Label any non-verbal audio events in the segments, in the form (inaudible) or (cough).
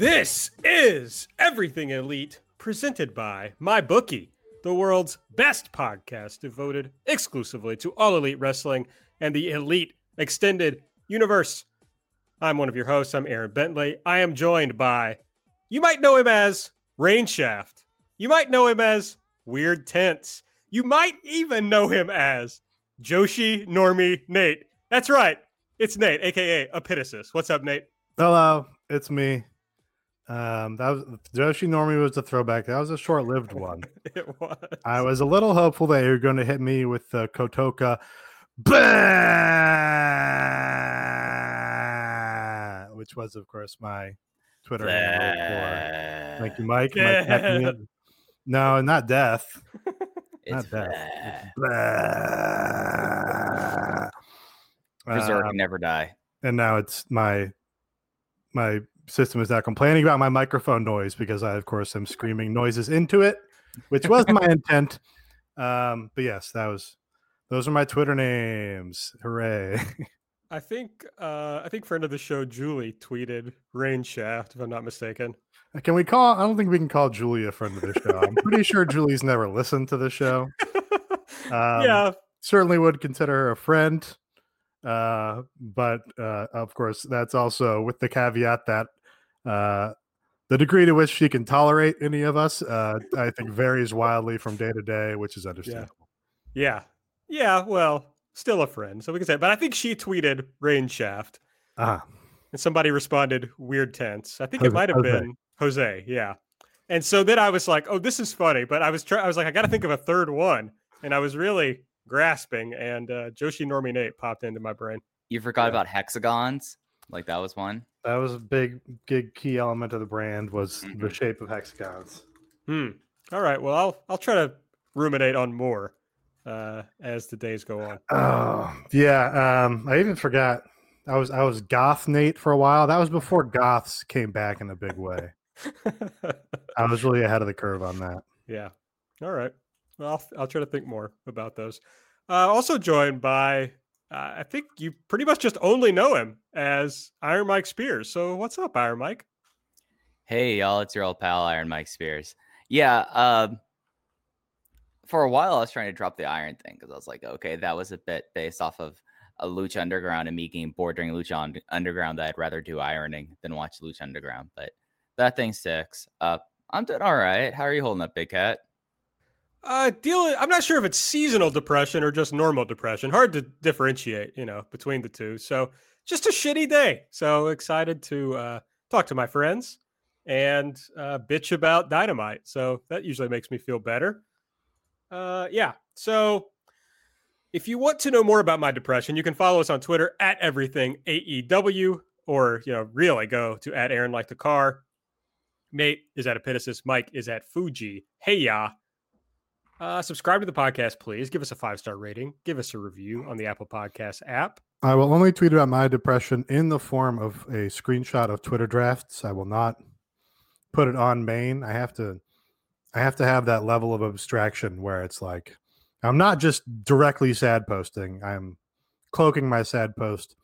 This is Everything Elite, presented by MyBookie, the world's best podcast devoted exclusively to all elite wrestling and the elite extended universe. I'm one of your hosts. I'm Aaron Bentley. I am joined by, you might know him as Rain Shaft. You might know him as Weird Tense. You might even know him as Joshi Normie Nate. That's right. It's Nate, aka Epitasis. What's up, Nate? Hello, it's me. Um, that was Joshi Normie was the throwback. That was a short-lived (laughs) one. it was. I was a little hopeful that you were going to hit me with the Kotoka, bah! which was, of course, my Twitter handle for. Thank you, Mike. Mike no, not death. (laughs) It's not death. Bah! Um, never die. and now it's my my system is now complaining about my microphone noise because I, of course, am screaming noises into it, which was my (laughs) intent. Um, but yes, that was those are my Twitter names. Hooray! (laughs) I think uh, I think friend of the show Julie tweeted Rain Shaft, if I'm not mistaken. Can we call? I don't think we can call Julie a friend of the show. I'm pretty sure Julie's never listened to the show. (laughs) Um, yeah, certainly would consider her a friend. Uh, but uh, of course, that's also with the caveat that uh, the degree to which she can tolerate any of us, uh, I think, varies wildly from day to day, which is understandable. yeah, yeah. Well, still a friend, so we can say. But I think she tweeted Rain Shaft, Ah, and somebody responded Weird Tense. I think it might have Jose. been Jose. Yeah. And so then I was like, "Oh, this is funny," but I was trying. I was like, "I got to think of a third one," and I was really grasping. And uh, Joshi Normie Nate popped into my brain. You forgot yeah. about hexagons. Like that was one. That was a big, big key element of the brand was the Mhm. shape of hexagons. Hmm. All right. Well, I'll I'll try to ruminate on more uh, as the days go on. Oh, yeah. Um, I even forgot. I was I was goth Nate for a while. That was before goths came back in a big way. (laughs) I was really ahead of the curve on that. yeah. All right. Well, I'll, I'll try to think more about those. Uh, also joined by, uh, I think you pretty much just only know him as Iron Mike Spears. So what's up, Iron Mike? Hey y'all, it's your old pal Iron Mike Spears. Yeah. Um, for a while, I was trying to drop the iron thing because I was like, okay, that was a bit based off of a Lucha Underground and me getting bored during Lucha Un- Underground that I'd rather do ironing than watch Lucha Underground. But that thing sticks. Uh, I'm doing all right. How are you holding up, Big Cat? Uh, dealing. I'm not sure if it's seasonal depression or just normal depression. Hard to differentiate, you know, between the two. So just a shitty day. So excited to uh, talk to my friends and uh, bitch about dynamite. So that usually makes me feel better. Uh, yeah. So if you want to know more about my depression, you can follow us on Twitter at everything AEW, or you know, really go to at Aaron like the car. Nate is at Epitasis. Mike is at Fuji. Hey ya. Uh, subscribe to the podcast, please. Give us a five star rating. Give us a review on the Apple Podcast app. I will only tweet about my depression in the form of a screenshot of Twitter drafts. I will not put it on main. I have to I have to have that level of abstraction where it's like I'm not just directly sad posting. I'm cloaking my sad post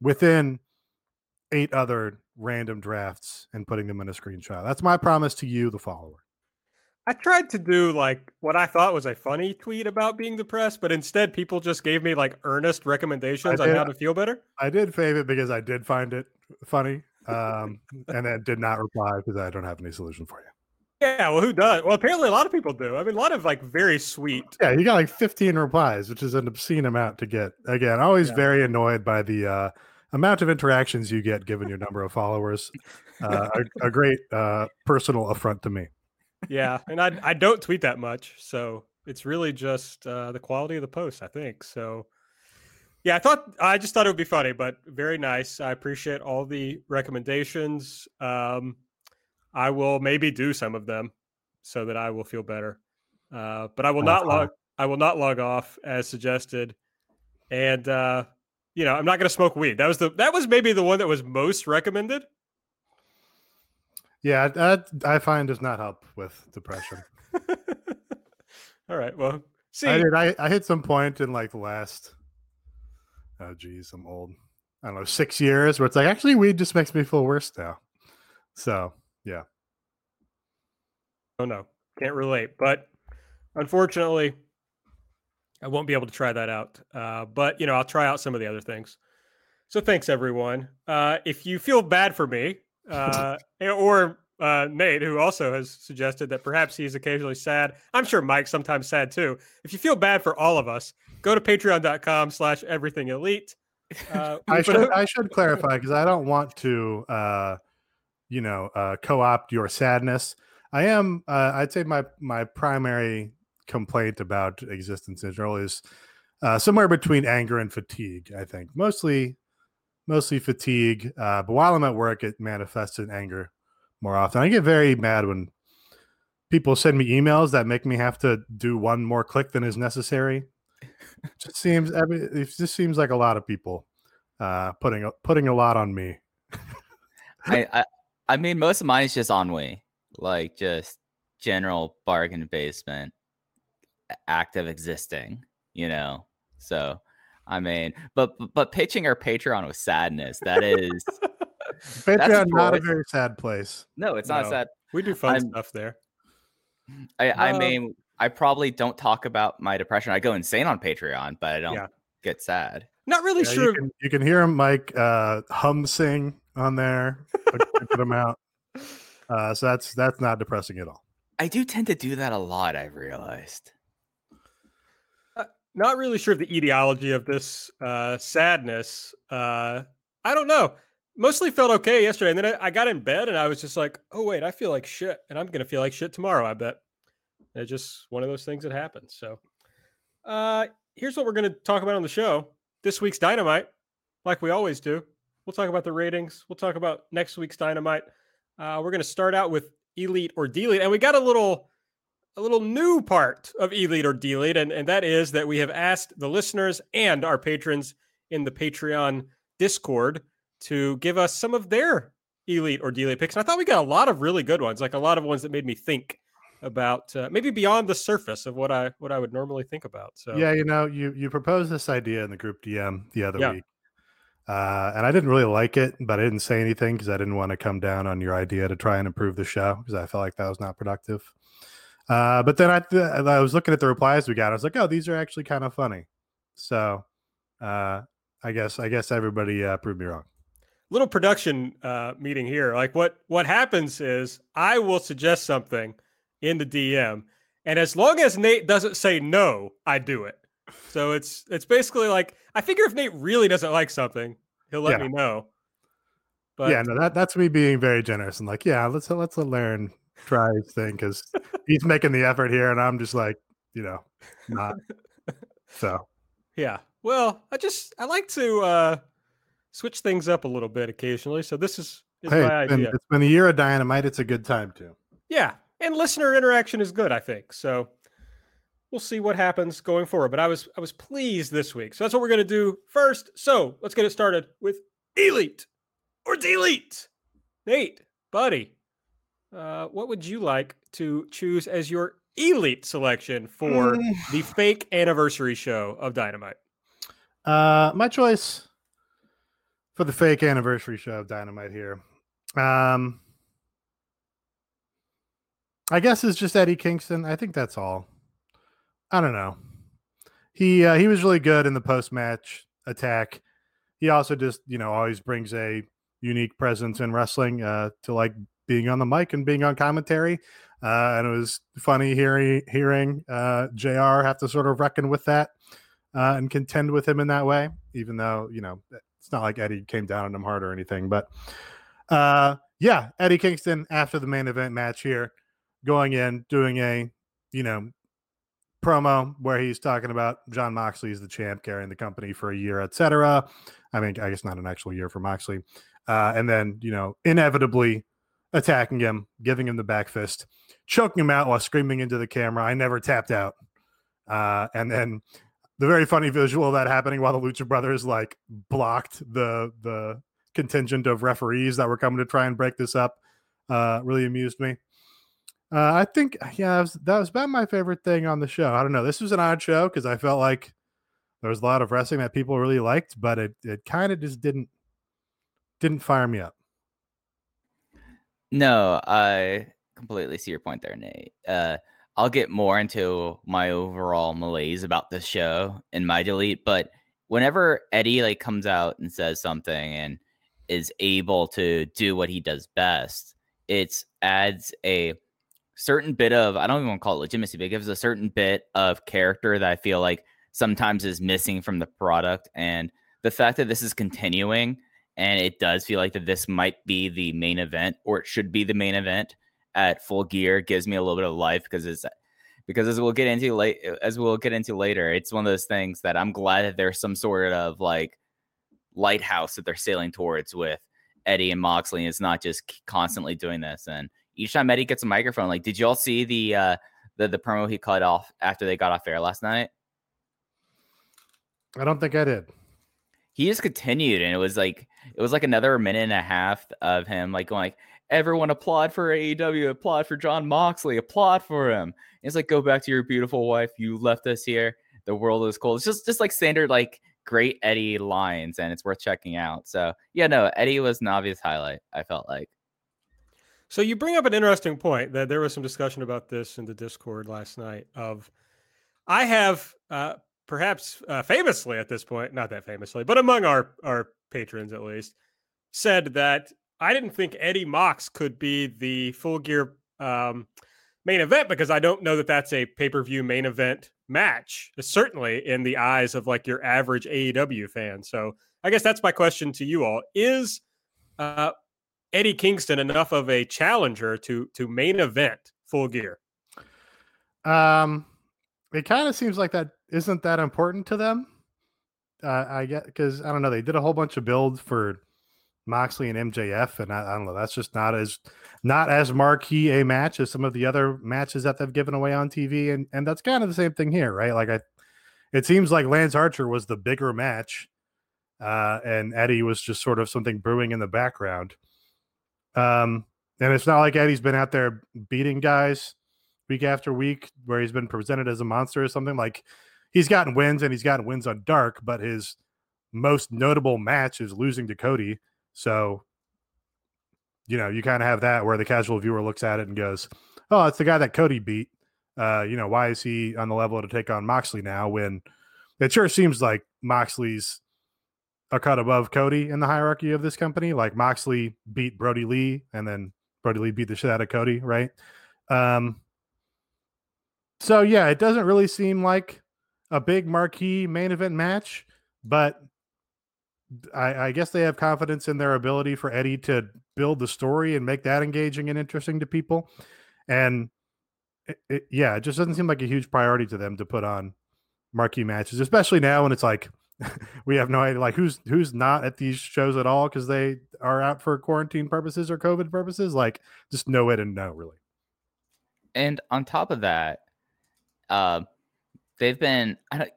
within eight other random drafts and putting them in a screenshot. That's my promise to you, the follower. I tried to do like what I thought was a funny tweet about being depressed, but instead people just gave me like earnest recommendations on how to feel better. I did fave it because I did find it funny. Um, and then did not reply because I don't have any solution for you. Yeah, well, who does? Well, apparently a lot of people do. I mean, a lot of like very sweet. Yeah, you got like 15 replies, which is an obscene amount to get. Again, always Yeah. very annoyed by the uh, amount of interactions you get given your number of followers. Uh, a, a great uh, personal affront to me. Yeah, and I I don't tweet that much, so it's really just uh, the quality of the post, I think. So Yeah, I thought I just thought it would be funny, but very nice. I appreciate all the recommendations. Um, I will maybe do some of them so that I will feel better. Uh, but I will not log. I will not log off as suggested, and uh, you know I'm not going to smoke weed. That was the that was maybe the one that was most recommended. Yeah, that I find does not help with depression. (laughs) All right. Well, see, I did. I, I hit some point in like the last. Oh geez, I'm old. I don't know, six years where it's like actually weed just makes me feel worse now. So yeah. Oh no, can't relate. But unfortunately, I won't be able to try that out. Uh, but you know, I'll try out some of the other things. So thanks everyone. Uh, if you feel bad for me, uh, or uh, Nate, who also has suggested that perhaps he's occasionally sad. I'm sure Mike's sometimes sad too. If you feel bad for all of us, go to patreon.com slash everything elite. Uh, I should I should clarify because I don't want to uh, you know uh, co-opt your sadness. I am uh, I'd say my my primary complaint about existence in general is uh, somewhere between anger and fatigue. I think mostly mostly fatigue, uh, but while I'm at work, it manifests in anger more often. I get very mad when people send me emails that make me have to do one more click than is necessary. It just seems every it just seems like a lot of people uh, putting putting a lot on me. I, (laughs) I I mean most of mine is just ennui, like just general bargain basement act of existing, you know. So I mean, but but pitching our Patreon with sadness, that is (laughs) Patreon not a very sad place. No, it's not No. sad. we do fun I'm- stuff there. I, I Uh, mean, I probably don't talk about my depression. I go insane on Patreon, but I don't Yeah. get sad. Not really Yeah, sure. you, can, you can hear Mike uh, hum sing on there a good amount. (laughs) Uh, so that's that's not depressing at all. I do tend to do that a lot. I've realized. Not really sure of the etiology of this uh, sadness. Uh, I don't know. Mostly felt okay yesterday, and then I, I got in bed and I was just like, "Oh wait, I feel like shit, and I'm gonna feel like shit tomorrow." I bet. And It's just one of those things that happens. So, uh, here's what we're gonna talk about on the show this week's Dynamite, like we always do. We'll talk about the ratings. We'll talk about next week's Dynamite. Uh, we're gonna start out with Elite or Delete, and we got a little a little new part of Elite or Delete, and, and that is that we have asked the listeners and our patrons in the Patreon Discord to give us some of their Elite or Delete picks. And I thought we got a lot of really good ones, like a lot of ones that made me think about uh, maybe beyond the surface of what I what I would normally think about. So Yeah, you know, you you proposed this idea in the group DM the other Yeah. week, uh, and I didn't really like it, but I didn't say anything because I didn't want to come down on your idea to try and improve the show because I felt like that was not productive. Uh, but then I th- I was looking at the replies we got. I was like, oh, these are actually kind of funny. So uh, I guess I guess everybody uh, proved me wrong. little production uh, meeting here. Like what what happens is I will suggest something in the DM, and as long as Nate doesn't say no, I do it. So it's it's basically like I figure if Nate really doesn't like something, he'll let Yeah. me know. But yeah, no, that that's me being very generous and like, yeah, let's let's let His thing because he's making the effort here, and I'm just like, you know, not. So yeah. Well, I just I like to uh switch things up a little bit occasionally. So this is, is hey, my it's been, idea. it's been a year of dynamite. It's a good time too. Yeah, and listener interaction is good, I think. So we'll see what happens going forward. But I was I was pleased this week. So that's what we're gonna do first. So let's get it started with Elite or Delete. Nate, buddy, uh, what would you like to choose as your elite selection for the fake anniversary show of Dynamite? Uh, my choice for the fake anniversary show of Dynamite here, um, I guess is just Eddie Kingston. I think that's all. I don't know. He uh, he was really good in the post match attack. He also just you know always brings a unique presence in wrestling uh, to like being on the mic and being on commentary. Uh, and it was funny hearing hearing uh, Jr. have to sort of reckon with that uh, and contend with him in that way, even though, you know, it's not like Eddie came down on him hard or anything. But uh, yeah, Eddie Kingston after the main event match here, going in, doing a, you know, promo where he's talking about Jon Moxley is the champ, carrying the company for a year, etc. I mean, I guess not an actual year for Moxley, uh, and then you know, inevitably attacking him, giving him the back fist, choking him out while screaming into the camera, "I never tapped out," uh, and then the very funny visual of that happening while the Lucha Brothers like blocked the the contingent of referees that were coming to try and break this up uh, really amused me. Uh, I think, yeah, was, that was about my favorite thing on the show. I don't know. This was an odd show because I felt like there was a lot of wrestling that people really liked, but it it kind of just didn't didn't fire me up. No, I completely see your point there, Nate. Uh, I'll get more into my overall malaise about this show in my delete, but whenever Eddie like comes out and says something and is able to do what he does best, it adds a certain bit of I don't even want to call it legitimacy, but it gives a certain bit of character that I feel like sometimes is missing from the product. And the fact that this is continuing and it does feel like that this might be the main event or it should be the main event at full gear gives me a little bit of life because it's because as we'll get into late as we'll get into later, it's one of those things that I'm glad that there's some sort of like lighthouse that they're sailing towards with Eddie and Moxley. And It's not just constantly doing this. And each time Eddie gets a microphone, like, did y'all see the uh the the promo he cut off after they got off air last night? I don't think I did. He just continued, and it was like it was like another minute and a half of him like going like, everyone applaud for AEW, applaud for Jon Moxley, applaud for him. And it's like go back to your beautiful wife. You left us here. The world is cold. It's just just like standard like great Eddie lines, and it's worth checking out. So yeah, no, Eddie was an obvious highlight. I felt like. So you bring up an interesting point that there was some discussion about this in the Discord last night. Of I have uh, perhaps uh, famously at this point, not that famously, but among our our patrons at least, said that I didn't think Eddie Mox could be the full gear um, main event because I don't know that that's a pay per view main event match, certainly in the eyes of like your average AEW fan. So I guess that's my question to you all: Is uh, Eddie Kingston enough of a challenger to to main event Full Gear? Um, it kind of seems like that isn't that important to them. Uh, I get because I don't know. They did a whole bunch of builds for Moxley and MJF, and I, I, don't know. That's just not as not as marquee a match as some of the other matches that they've given away on TV, and and that's kind of the same thing here, right? Like I, it seems like Lance Archer was the bigger match, uh, and Eddie was just sort of something brewing in the background. Um, and it's not like Eddie's been out there beating guys week after week, where he's been presented as a monster or something. Like he's gotten wins and he's gotten wins on dark, but his most notable match is losing to Cody so, you know, you kind of have that where the casual viewer looks at it and goes, "Oh, it's the guy that Cody beat." Uh, you know, why is he on the level to take on Moxley now? When it sure seems like Moxley's a cut above Cody in the hierarchy of this company. Like Moxley beat Brodie Lee, and then Brodie Lee beat the shit out of Cody, right? Um, so yeah, it doesn't really seem like a big marquee main event match, but I, I, guess they have confidence in their ability for Eddie to build the story and make that engaging and interesting to people. And it, it, yeah, it just doesn't seem like a huge priority to them to put on marquee matches, especially now when it's like (laughs) we have no idea like who's who's not at these shows at all because they are out for quarantine purposes or COVID purposes. Like just no way to know really. And on top of that, uh, they've been I don't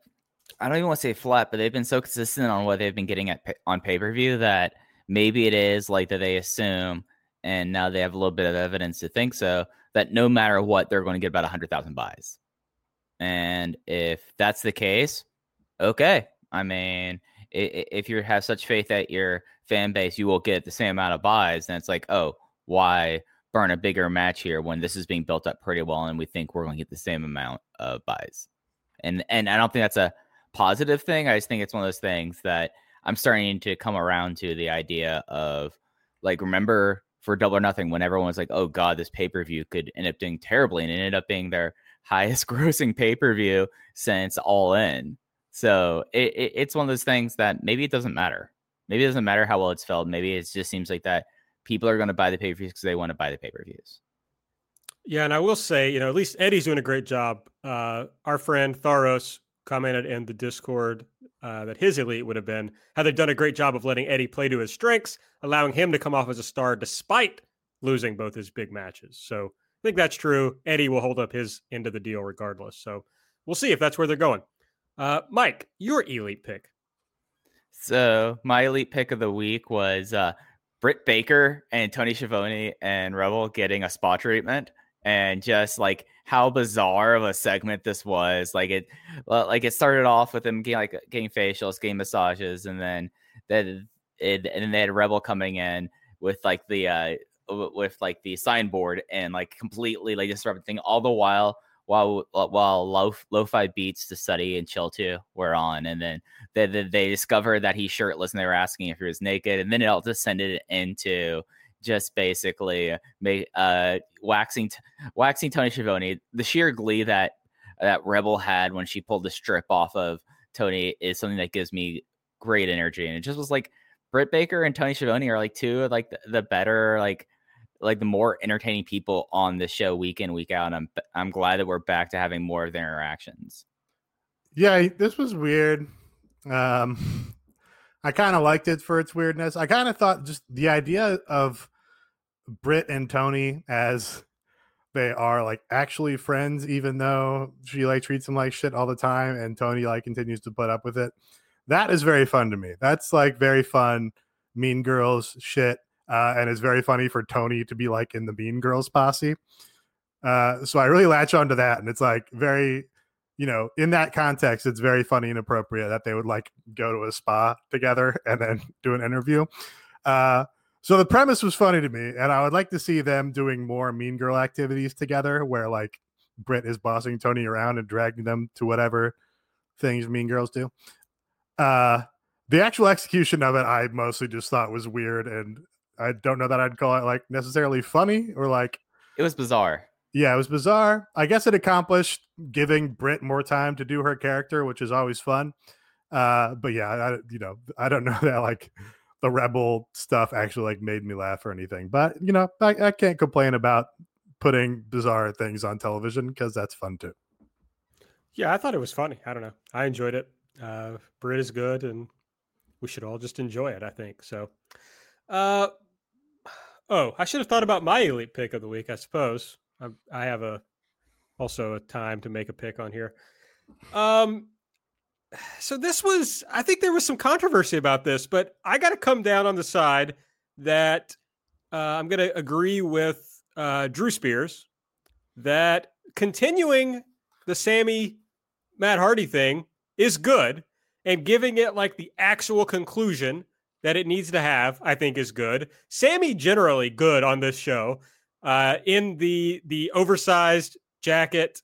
I don't even want to say flat, but they've been so consistent on what they've been getting at on pay per view that maybe it is like that they assume, and now they have a little bit of evidence to think so that no matter what, they're going to get about hundred thousand buys. And if that's the case, okay. I mean, if you have such faith that your fan base, you will get the same amount of buys, then it's like, oh, why burn a bigger match here when this is being built up pretty well, and we think we're going to get the same amount of buys. And and I don't think that's a positive thing. I just think it's one of those things that I'm starting to come around to the idea of like, remember for Double or Nothing when everyone was like, oh God, this pay per view could end up doing terribly. And it ended up being their (laughs) highest grossing pay per view since All In. So it, it, it's one of those things that maybe it doesn't matter. Maybe it doesn't matter how well it's felt. Maybe it just seems like that people are going to buy the pay per views because they want to buy the pay per views. Yeah, and I will say, you know, at least Eddie's doing a great job. Uh, our friend Tharos commented in the Discord uh, that his elite would have been had they done a great job of letting Eddie play to his strengths, allowing him to come off as a star despite losing both his big matches. So I think that's true. Eddie will hold up his end of the deal regardless. So we'll see if that's where they're going. Uh, Mike, your elite pick. So my elite pick of the week was uh, Britt Baker and Tony Schiavone and Rebel getting a spa treatment, and just like how bizarre of a segment this was. Like it, like it started off with them getting like getting facials, getting massages, and then then it, and then they had Rebel coming in with like the uh with like the signboard and like completely like disrupting all the while while while lo- lo-fi beats to study and chill to were on and then they, they, they discovered that he's shirtless and they were asking if he was naked and then it all descended into just basically uh waxing waxing Tony Schiavone the sheer glee that that Rebel had when she pulled the strip off of Tony is something that gives me great energy and it just was like Britt Baker and Tony Schiavone are like two of like the, the better like like the more entertaining people on the show week in week out. And I'm I'm glad that we're back to having more of their interactions. Yeah, this was weird. Um, (laughs) I kind of liked it for its weirdness. I kind of thought just the idea of Britt and Tony as they are like actually friends, even though she like treats him like shit all the time, and Tony like continues to put up with it. That is very fun to me. That's like very fun, Mean Girls shit uh, and it's very funny for Tony to be like in the Mean Girls posse. Uh, so I really latch onto that, and it's like very, you know, in that context, it's very funny and appropriate that they would like go to a spa together and then do an interview. Uh, so the premise was funny to me, and I would like to see them doing more Mean Girl activities together, where like Britt is bossing Tony around and dragging them to whatever things Mean Girls do. Uh, the actual execution of it, I mostly just thought was weird and I don't know that I'd call it like necessarily funny or like it was bizarre. Yeah, it was bizarre. I guess it accomplished giving Britt more time to do her character, which is always fun. Uh, but yeah, I, you know, I don't (laughs) know that like the rebel stuff actually like made me laugh or anything. But you know, I, I can't complain about putting bizarre things on television because that's fun too. Yeah, I thought it was funny. I don't know. I enjoyed it. Uh, Britt is good, and we should all just enjoy it. I think so. Uh, Oh, I should have thought about my elite pick of the week. I suppose I, I have a also a time to make a pick on here. Um, so this was I think there was some controversy about this, but I got to come down on the side that uh, I'm going to agree with uh, Drew Spears that continuing the Sammy Matt Hardy thing is good, and giving it like the actual conclusion that it needs to have, I think, is good. Sammy generally good on this show. Uh, in the the oversized jacket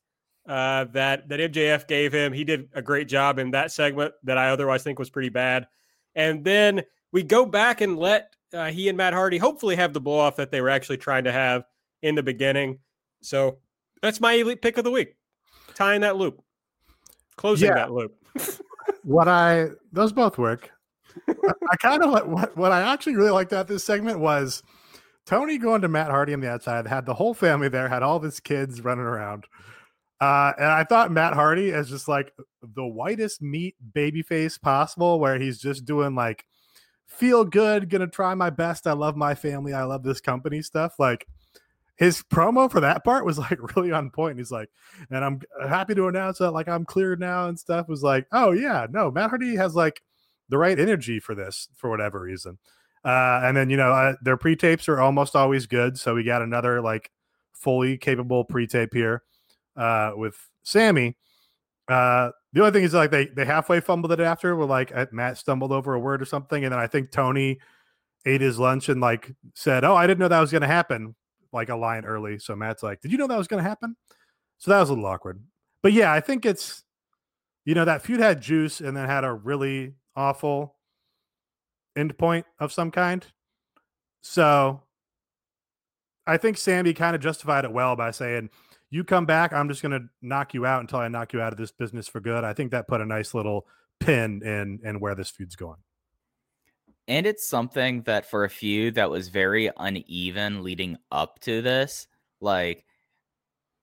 uh, that that MJF gave him, he did a great job in that segment that I otherwise think was pretty bad. And then we go back and let uh, he and Matt Hardy hopefully have the blow off that they were actually trying to have in the beginning. So that's my elite pick of the week. Tying that loop, closing yeah. that loop. (laughs) what I those both work. I kind of like what, what I actually really liked about this segment was Tony going to Matt Hardy on the outside, had the whole family there, had all his kids running around. Uh, and I thought Matt Hardy is just like the whitest meat baby face possible, where he's just doing like feel good, gonna try my best. I love my family, I love this company stuff. Like his promo for that part was like (laughs) really on point. He's like, and I'm happy to announce that like I'm cleared now and stuff. Was like, oh yeah, no, Matt Hardy has like the right energy for this for whatever reason. Uh, and then you know uh, their pre tapes are almost always good, so we got another like fully capable pre tape here uh, with Sammy. Uh, the only thing is like they they halfway fumbled it after, where like Matt stumbled over a word or something, and then I think Tony ate his lunch and like said, "Oh, I didn't know that was going to happen." Like a line early, so Matt's like, "Did you know that was going to happen?" So that was a little awkward. But yeah, I think it's you know that feud had juice and then had a really awful endpoint of some kind. So I think Sammy kind of justified it well by saying, You come back, I'm just going to knock you out until I knock you out of this business for good. I think that put a nice little pin in in where this feud's going. And it's something that for a feud that was very uneven leading up to this, like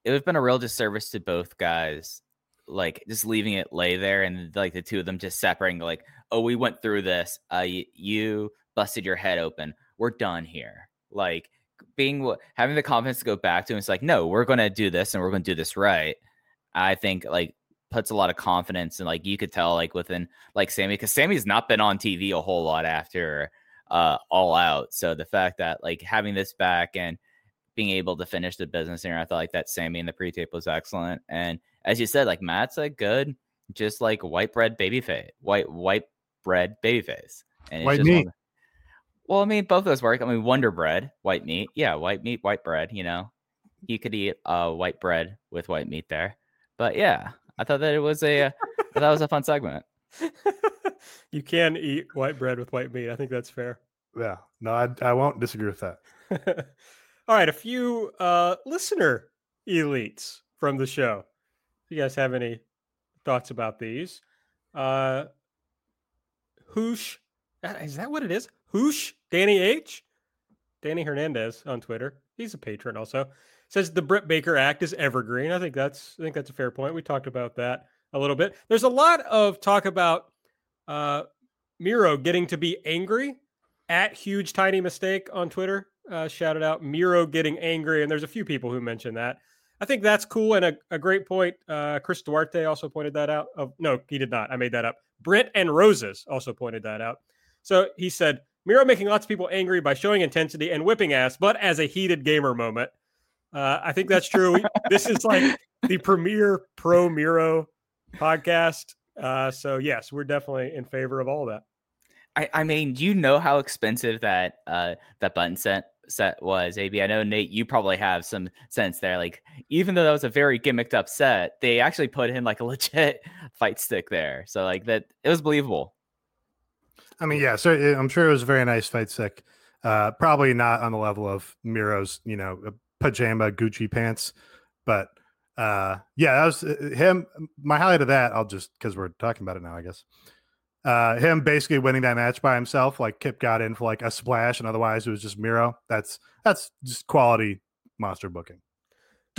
it would have been a real disservice to both guys, like just leaving it lay there and like the two of them just separating, like, oh, we went through this. Uh, you busted your head open. We're done here. Like being having the confidence to go back to him. It's like, no, we're going to do this and we're going to do this right. I think like puts a lot of confidence and like you could tell like within like Sammy because Sammy's not been on TV a whole lot after uh all out. So the fact that like having this back and being able to finish the business here, I thought like that Sammy in the pre-tape was excellent. And as you said, like Matt's a good, just like white bread baby face, white white bread baby face. And white meat. Well, I mean, both those work. I mean, Wonder Bread, white meat. Yeah, white meat, white bread. You know, you could eat uh, white bread with white meat there. But yeah, I thought that it was a uh, that was a fun segment. (laughs) you can eat white bread with white meat. I think that's fair. Yeah. No, I I won't disagree with that. (laughs) All right, a few uh, listener elites from the show. If you guys have any thoughts about these, uh, Hoosh, is that what it is? Hoosh, Danny H, Danny Hernandez on Twitter. He's a patron also says the Britt Baker Act is evergreen. I think that's I think that's a fair point. We talked about that a little bit. There's a lot of talk about uh, Miro getting to be angry at huge tiny mistake on Twitter. Uh, shouted out Miro getting angry, and there's a few people who mentioned that. I think that's cool and a, a great point. Uh, Chris Duarte also pointed that out. Oh, no, he did not. I made that up. Brent and Roses also pointed that out. So he said Miro making lots of people angry by showing intensity and whipping ass, but as a heated gamer moment. Uh, I think that's true. this is like (laughs) the premier pro Miro podcast. Uh, so yes, we're definitely in favor of all of that. I, I mean, you know how expensive that uh, that button set set was, AB. I know Nate, you probably have some sense there. Like, even though that was a very gimmicked up set, they actually put in like a (laughs) legit fight stick there. So like that, it was believable. I mean, yeah, so I'm sure it was a very nice fight sick. Uh, probably not on the level of Miro's, you know, pajama Gucci pants. But uh, yeah, that was uh, him. My highlight of that, I'll just because we're talking about it now, I guess. Uh, him basically winning that match by himself. Like Kip got in for like a splash, and otherwise it was just Miro. That's that's just quality monster booking.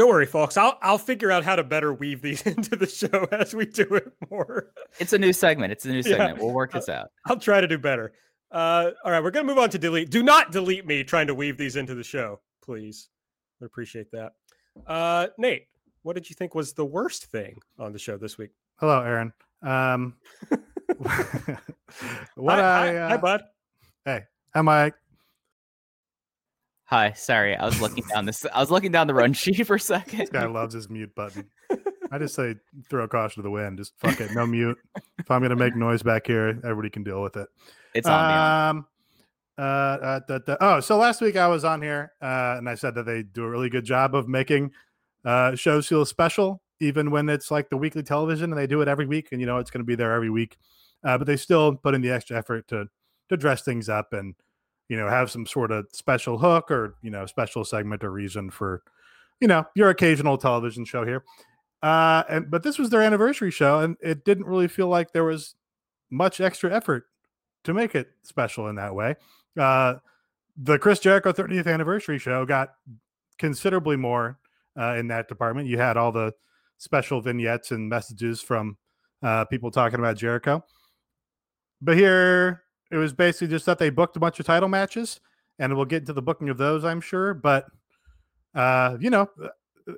Don't worry, folks. I'll I'll figure out how to better weave these (laughs) into the show as we do it more. It's a new segment. It's a new segment. Yeah. We'll work this out. I'll try to do better. Uh, all right, we're gonna move on to delete. Do not delete me trying to weave these into the show, please. I appreciate that. Uh, Nate, what did you think was the worst thing on the show this week? Hello, Aaron. Um, (laughs) (laughs) what hi, I, uh, hi, bud. Hey, am I? Hi, sorry, I was looking down this. I was looking down the run sheet for a second. This guy loves his mute button. I just say (laughs) throw caution to the wind. Just fuck it, no mute. If I'm gonna make noise back here, everybody can deal with it. It's on. Um, uh, uh oh, so last week I was on here uh, and I said that they do a really good job of making uh, shows feel special, even when it's like the weekly television and they do it every week and you know it's going to be there every week. Uh, but they still put in the extra effort to to dress things up and you know have some sort of special hook or you know special segment or reason for you know your occasional television show here. Uh, and but this was their anniversary show and it didn't really feel like there was much extra effort to make it special in that way uh, the Chris Jericho 30th anniversary show got considerably more uh, in that department. You had all the special vignettes and messages from uh, people talking about Jericho. But here it was basically just that they booked a bunch of title matches, and we'll get into the booking of those, I'm sure. But uh, you know,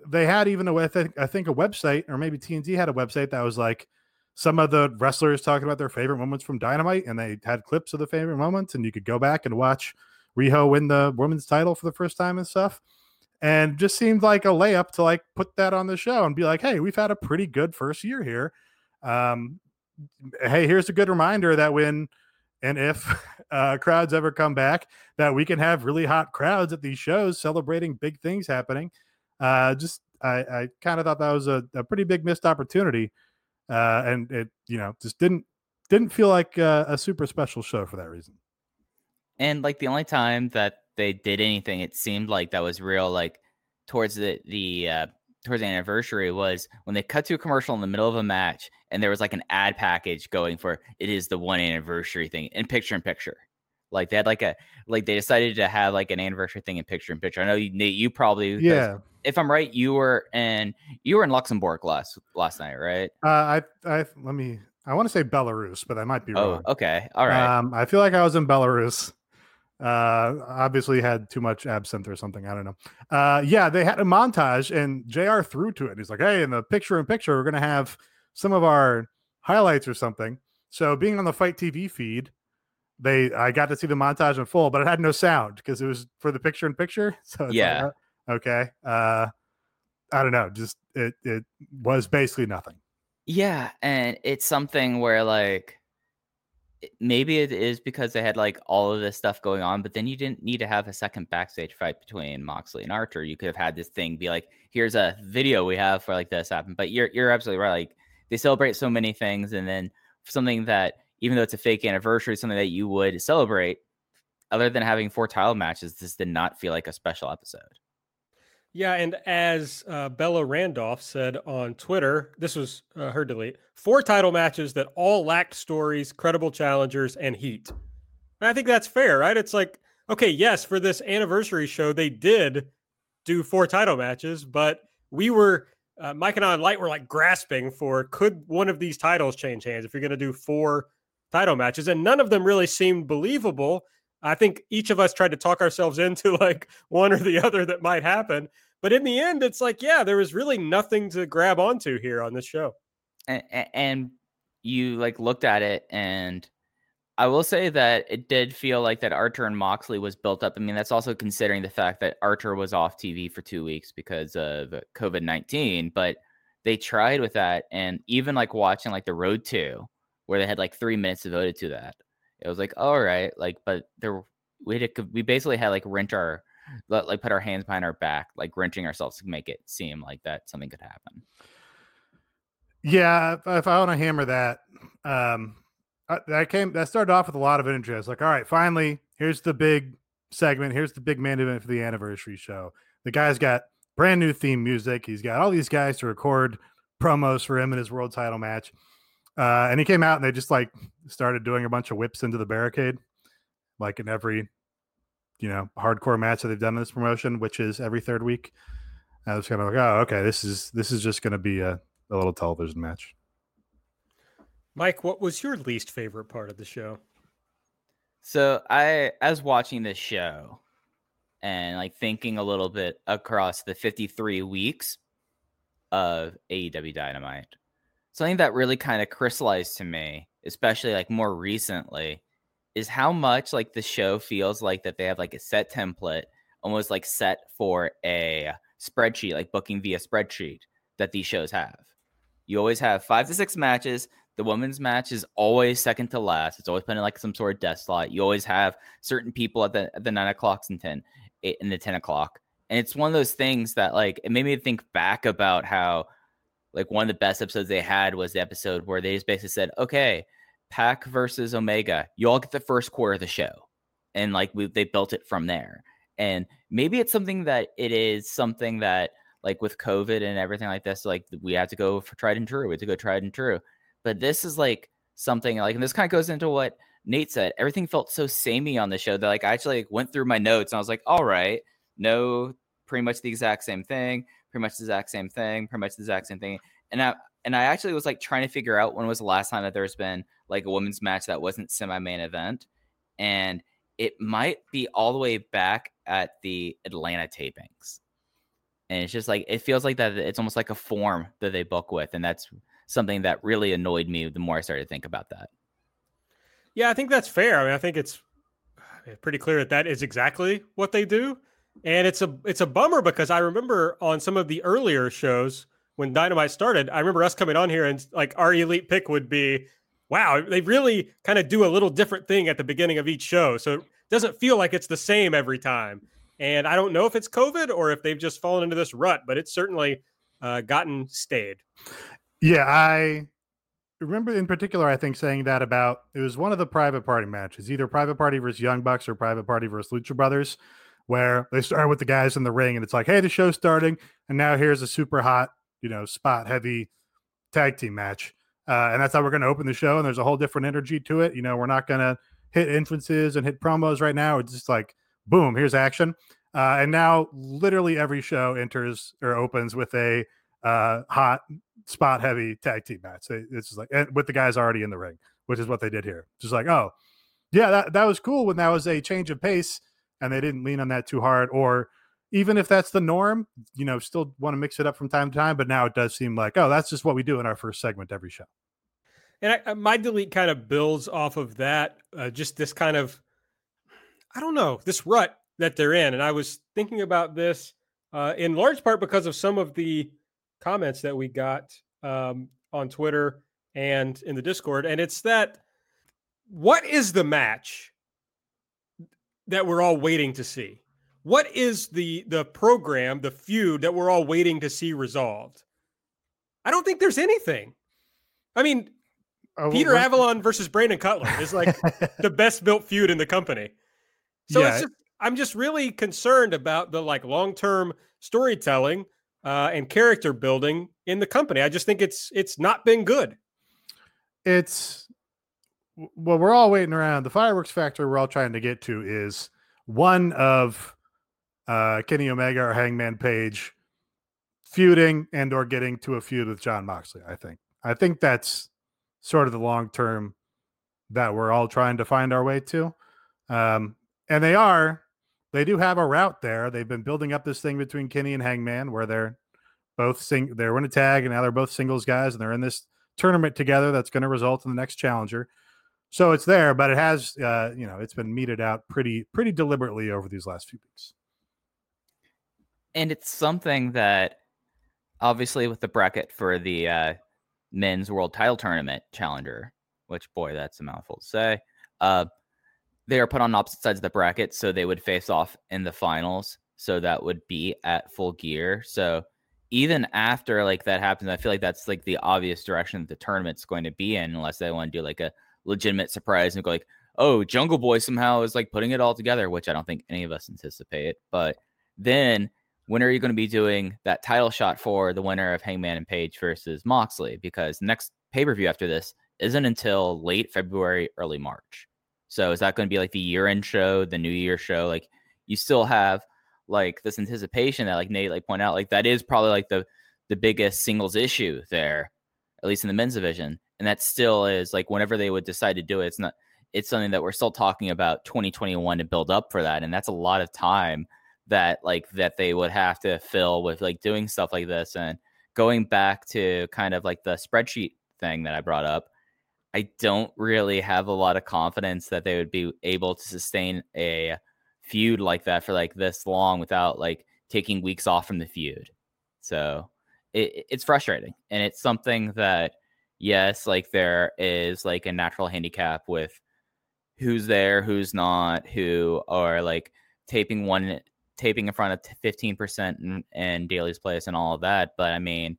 they had even a I think, I think a website, or maybe TNT had a website that was like some of the wrestlers talking about their favorite moments from Dynamite, and they had clips of the favorite moments, and you could go back and watch Riho win the women's title for the first time and stuff. And just seemed like a layup to like put that on the show and be like, hey, we've had a pretty good first year here. Um, hey, here's a good reminder that when and if (laughs) uh, crowds ever come back, that we can have really hot crowds at these shows celebrating big things happening. Uh, just I, I kind of thought that was a, a pretty big missed opportunity uh, and it you know just didn't didn't feel like a, a super special show for that reason. And like the only time that they did anything, it seemed like that was real like towards the the uh, towards the anniversary was when they cut to a commercial in the middle of a match and there was like an ad package going for it is the one anniversary thing in picture in picture. Like they had like a like they decided to have like an anniversary thing in picture in picture. I know you Nate, you probably yeah if I'm right, you were in you were in Luxembourg last last night, right? Uh, I, I, let me. I want to say Belarus, but I might be Oh, wrong. okay, all right. Um, I feel like I was in Belarus. Uh, obviously had too much absinthe or something. I don't know. Uh, yeah, they had a montage, and Jr. threw to it. He's like, "Hey, in the picture in picture, we're gonna have some of our highlights or something." So, being on the FITE TV feed, they I got to see the montage in full, but it had no sound because it was for the picture in picture. (laughs) So, it's like, Yeah. uh, okay. Uh, I don't know. Just it it was basically nothing. Yeah, and it's something where like maybe it is because they had like all of this stuff going on, but then you didn't need to have a second backstage fight between Moxley and Archer. You could have had this thing be like, here's a video we have for like this happen. But you're you're absolutely right. Like they celebrate so many things, and then something that even though it's a fake anniversary, something that you would celebrate, other than having four title matches, this did not feel like a special episode. Yeah, and as uh, Bella Randolph said on Twitter, this was uh, her delete four title matches that all lacked stories, credible challengers, and heat. And I think that's fair, right? It's like, okay, yes, for this anniversary show, they did do four title matches, but we were, uh, Mike and I on Light were like grasping for could one of these titles change hands if you're going to do four title matches? And none of them really seemed believable. I think each of us tried to talk ourselves into (laughs) like one or the other that might happen. But in the end, it's like, yeah, there was really nothing to grab onto here on this show. and, and you like looked at it and I will say that it did feel like that Archer and Moxley was built up. I mean, that's also considering the fact that Archer was off TV for two weeks because of COVID 19, but they tried with that. And even like watching like the Road to, where they had like three minutes devoted to that, it was like, all right, like, but there, we had to, we basically had like wrench our, like put our hands behind our back, like wrenching ourselves to make it seem like that something could happen. Yeah, if, if I want to hammer that, um, I, that came that started off with a lot of energy. I was like, all right, finally, here's the big segment. Here's the big main event for the anniversary show. The guy's got brand new theme music. He's got all these guys to record promos for him in his world title match. Uh, and he came out and they just like started doing a bunch of whips into the barricade, like in every, you know, hardcore match that they've done in this promotion, which is every third week. I was kind of like, oh, okay, this is this is just going to be a, a little television match. Mike, what was your least favorite part of the show? So I, as watching this show, and like thinking a little bit across the 53 weeks of AEW Dynamite, something that really kind of crystallized to me, especially like more recently, is how much like the show feels like that they have like a set template, almost like set for a spreadsheet, like booking via spreadsheet that these shows have. You always have five to six matches. The women's match is always second to last. It's always in like some sort of death slot. You always have certain people at the at the nine o'clocks and ten and the ten o'clock. And it's one of those things that like it made me think back about how like one of the best episodes they had was the episode where they just basically said, okay, Pac versus Omega, you all get the first quarter of the show. And like we, they built it from there. And maybe it's something that it is something that like with COVID and everything like this, like we have to go for tried and true. We have to go tried and true. But this is like something like, and this kind of goes into what Nate said. Everything felt so samey on the show that like I actually like, went through my notes and I was like, all right, no, pretty much the exact same thing, pretty much the exact same thing, pretty much the exact same thing. And I and I actually was like trying to figure out when was the last time that there's been like a women's match that wasn't semi main event, and it might be all the way back at the Atlanta tapings. And it's just like it feels like that it's almost like a form that they book with, and that's something that really annoyed me the more I started to think about that. Yeah, I think that's fair. I mean, I think it's pretty clear that that is exactly what they do, and it's a it's a bummer because I remember on some of the earlier shows when Dynamite started, I remember us coming on here and like our elite pick would be, wow, they really kind of do a little different thing at the beginning of each show, so it doesn't feel like it's the same every time. And I don't know if it's COVID or if they've just fallen into this rut, but it's certainly uh, gotten stayed. Yeah, I remember in particular, I think saying that about it was one of the private party matches, either private party versus Young Bucks or private party versus Lucha Brothers, where they start with the guys in the ring and it's like, hey, the show's starting, and now here's a super hot, you know, spot heavy tag team match. Uh, and that's how we're going to open the show. And there's a whole different energy to it. You know, we're not going to hit entrances and hit promos right now. It's just like, boom, here's action. Uh, and now literally every show enters or opens with a uh, hot spot heavy tag team match. It's just like with the guys already in the ring, which is what they did here. Just like, oh, yeah, that, that was cool when that was a change of pace and they didn't lean on that too hard. Or even if that's the norm, you know, still want to mix it up from time to time. But now it does seem like, oh, that's just what we do in our first segment every show. And I, my delete kind of builds off of that. Uh, just this kind of, I don't know, this rut that they're in. And I was thinking about this uh, in large part because of some of the comments that we got um, on Twitter and in the Discord. And it's that what is the match that we're all waiting to see? What is the the program, the feud that we're all waiting to see resolved? I don't think there's anything. I mean, oh, Peter Avalon versus Brandon Cutler is like (laughs) the best built feud in the company. So yeah. just, I'm just really concerned about the like long term storytelling uh, and character building in the company. I just think it's it's not been good. It's well, we're all waiting around. The fireworks factory we're all trying to get to is one of uh, Kenny Omega or Hangman Page feuding and or getting to a feud with Jon Moxley. I think. I think that's sort of the long term that we're all trying to find our way to. Um, and they are. They do have a route there. They've been building up this thing between Kenny and Hangman, where they're both sing. They're in a tag, and now they're both singles guys, and they're in this tournament together. That's going to result in the next challenger. So it's there, but it has, uh, you know, it's been meted out pretty, pretty deliberately over these last few weeks. And it's something that, obviously, with the bracket for the uh, men's world title tournament challenger, which boy, that's a mouthful to say. Uh, they are put on opposite sides of the bracket, so they would face off in the finals. So that would be at full gear. So even after like that happens, I feel like that's like the obvious direction that the tournament's going to be in, unless they want to do like a legitimate surprise and go like, oh, Jungle Boy somehow is like putting it all together, which I don't think any of us anticipate. But then when are you going to be doing that title shot for the winner of Hangman and Page versus Moxley? Because next pay per view after this isn't until late February, early March. So is that going to be like the year end show, the New Year show? Like you still have like this anticipation that like Nate like point out like that is probably like the the biggest singles issue there, at least in the men's division, and that still is like whenever they would decide to do it, it's not it's something that we're still talking about 2021 to build up for that, and that's a lot of time that like that they would have to fill with like doing stuff like this and going back to kind of like the spreadsheet thing that I brought up. I don't really have a lot of confidence that they would be able to sustain a feud like that for like this long without like taking weeks off from the feud. So it, it's frustrating. And it's something that, yes, like there is like a natural handicap with who's there, who's not, who are like taping one taping in front of 15% in, in Daily's place and all of that. But I mean,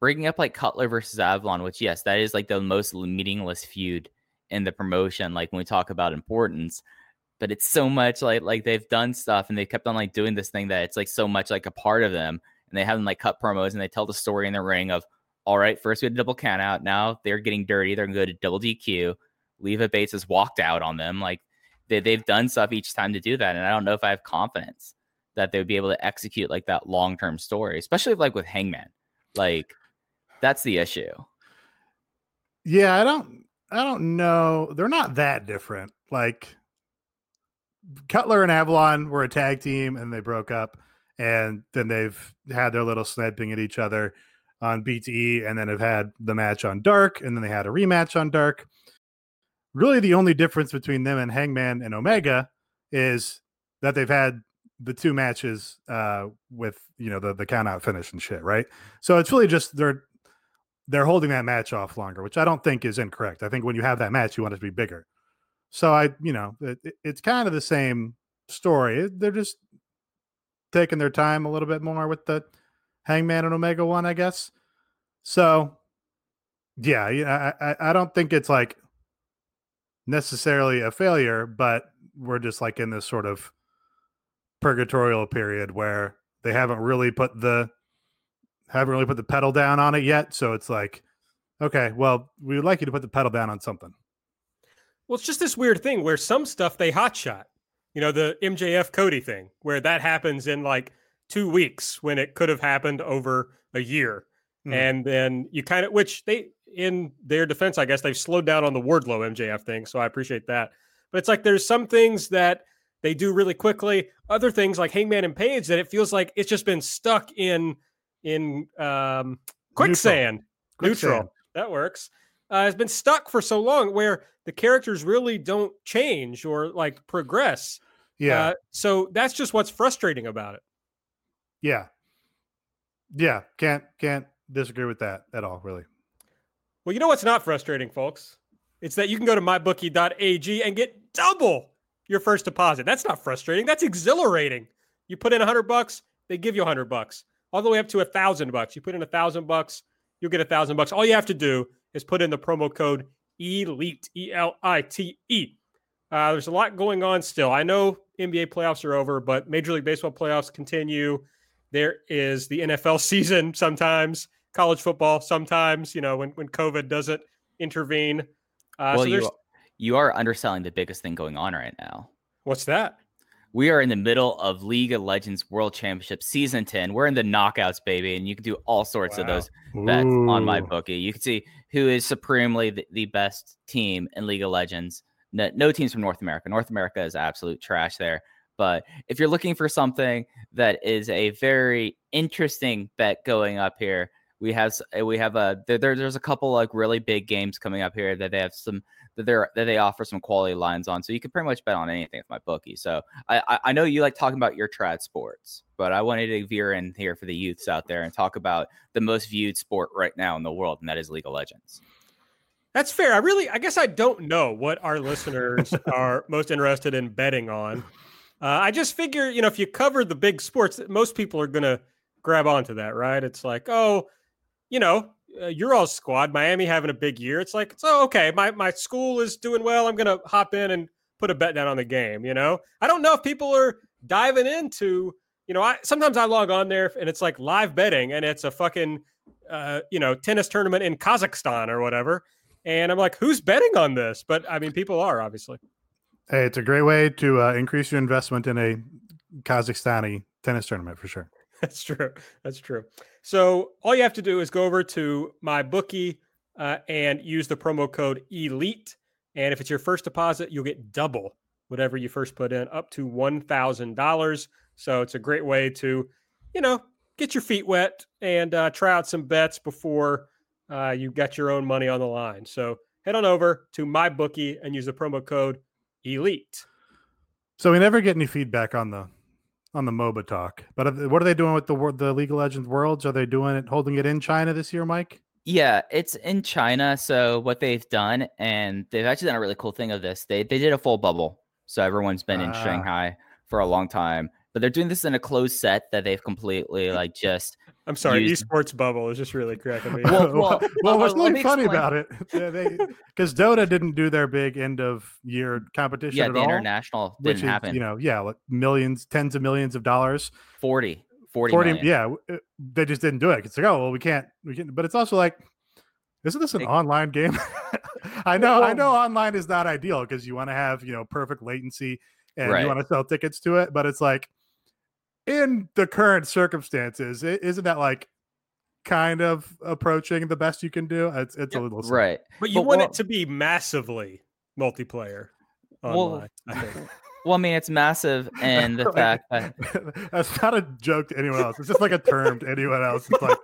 bringing up like Cutler versus Avalon, which, yes, that is like the most meaningless feud in the promotion. Like when we talk about importance, but it's so much like like they've done stuff and they kept on like doing this thing that it's like so much like a part of them and they have them like cut promos and they tell the story in the ring of all right first we had a double count out now they're getting dirty they're going to go to double dq leva bates has walked out on them like they, they've done stuff each time to do that and i don't know if i have confidence that they would be able to execute like that long-term story especially like with hangman like that's the issue. Yeah i don't i don't know they're not that different like Cutler and Avalon were a tag team and they broke up, and then they've had their little sniping at each other on BTE, and then have had the match on Dark, and then they had a rematch on Dark. Really, the only difference between them and Hangman and Omega is that they've had the two matches uh, with you know the the count out finish and shit, right? So it's really just they're they're holding that match off longer, which I don't think is incorrect. I think when you have that match, you want it to be bigger. So I, you know, it, it's kind of the same story. They're just taking their time a little bit more with the Hangman and Omega one, I guess. So, yeah, yeah, I, I don't think it's like necessarily a failure, but we're just like in this sort of purgatorial period where they haven't really put the haven't really put the pedal down on it yet. So it's like, okay, well, we would like you to put the pedal down on something. Well, it's just this weird thing where some stuff they hotshot. You know, the MJF Cody thing, where that happens in like two weeks when it could have happened over a year. Hmm. And then you kind of, which they, in their defense, I guess they've slowed down on the Wardlow MJF thing. So I appreciate that. But it's like there's some things that they do really quickly, other things like Hangman and Page that it feels like it's just been stuck in in um, quicksand, neutral. Quicksand. That works. Uh, has been stuck for so long where the characters really don't change or like progress. Yeah. Uh, so that's just what's frustrating about it. Yeah. Yeah. Can't can't disagree with that at all, really. Well, you know what's not frustrating, folks? It's that you can go to mybookie.ag and get double your first deposit. That's not frustrating. That's exhilarating. You put in a hundred bucks, they give you a hundred bucks, all the way up to a thousand bucks. You put in a thousand bucks, you'll get a thousand bucks. All you have to do is put in the promo code ELITE, E L I T E. Uh, there's a lot going on still. I know NBA playoffs are over, but Major League Baseball playoffs continue. There is the NFL (laughs) season sometimes, college football sometimes, you know, when, when COVID doesn't intervene. Uh, well, so you you are underselling the biggest thing going on right now. what's that? We are in the middle of League of Legends World Championship Season 10. We're in the knockouts, baby, and you can do all sorts of those bets on my bookie. You can see who is supremely the, the best team in League of Legends. No, no teams from North America. North America is absolute trash there. But if you're looking for something that is a very interesting bet going up here, we have uh, we have a there, there- there's a couple like really big games coming up here that they have some that they're that they offer some quality lines on. So you can pretty much bet on anything with my bookie. So I I, I know you like talking about your trad sports, but I wanted to veer in here for the youths out there and talk about the most viewed sport right now in the world, and that is League of Legends. That's fair. I really, I guess I don't know what our listeners (laughs) are most interested in betting on. Uh, I just figure, you know, if you cover the big sports, most people are going to grab onto that, right? It's like, oh, you know, uh, your all squad, Miami having a big year. It's like, so okay, my my school is doing well. I'm going to hop in and put a bet down on the game. You know, I don't know if people are diving into. You know, I sometimes I log on there and it's like live betting, and it's a fucking, uh, you know, tennis tournament in Kazakhstan or whatever. And I'm like, who's betting on this? But I mean, people are obviously. Hey, it's a great way to uh, increase your investment in a Kazakhstani tennis tournament for sure. (laughs) That's true. That's true. So all you have to do is go over to my bookie uh, and use the promo code ELITE. And if it's your first deposit, you'll get double whatever you first put in, up to one thousand dollars. So it's a great way to, you know, get your feet wet and uh, try out some bets before uh, you got your own money on the line. So head on over to my bookie and use the promo code ELITE. So we never get any feedback on the on the MOBA talk. But what are they doing with the the League of Legends Worlds? Are they doing it holding it in China this year, Mike? Yeah, it's in China. So what they've done, and they've actually done a really cool thing of this. They they did a full bubble, so everyone's been in Ah. Shanghai for a long time. But they're doing this in a closed set that they've completely like just I'm sorry, Use- esports bubble is just really cracking me. (laughs) Well, well, (laughs) well, uh, what's really funny explain. about it? (laughs) Yeah, because Dota didn't do their big end of year competition yeah, at the all, international which didn't is happen. you know yeah like millions, tens of millions of dollars. 40, 40, 40 million. yeah uh, they just didn't do it it's like oh well we can't we can't. but it's also like isn't this an They- online game i know i know online is not ideal because you want to have you know perfect latency and Right. you want to sell tickets to it but it's like in the current circumstances isn't that like kind of approaching the best you can do it's it's a little Right. But you But want what- it to be massively multiplayer Well, online. I think. (laughs) Well, I mean, it's massive, and the (laughs) Like, fact that (laughs) that's not a joke to anyone else it's just like a term to anyone else it's like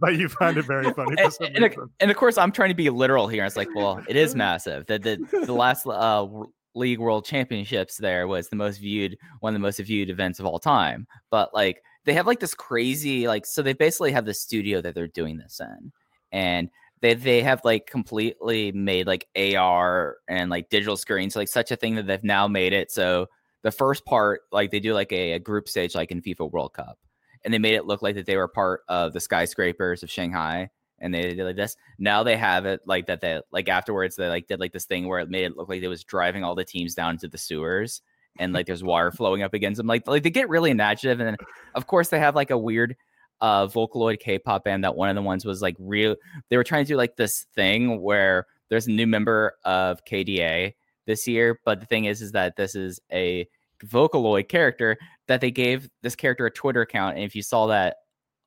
but you find it very funny and, and, of- and of course, I'm trying to be literal here. It's like, well, it is massive. The the, the last uh, w- league world championships there was the most viewed, one of the most viewed events of all time. But like, they have like this crazy like, so they basically have the studio that they're doing this in, and they they have like completely made like AR and like digital screens, like such a thing that they've now made it so the first part, like they do like a, a group stage like in FIFA World Cup, and they made it look like that they were part of the skyscrapers of Shanghai, and they did like this. Now they have it like that. They like afterwards they like did like this thing where it made it look like they was driving all the teams down into the sewers, and like there's water flowing up against them. Like like they get really imaginative, and then of course they have like a weird uh Vocaloid K-pop band that one of the ones was like real. They were trying to do like this thing where there's a new member of KDA this year. But the thing is, is that this is a Vocaloid character that they gave this character a Twitter account. And if you saw that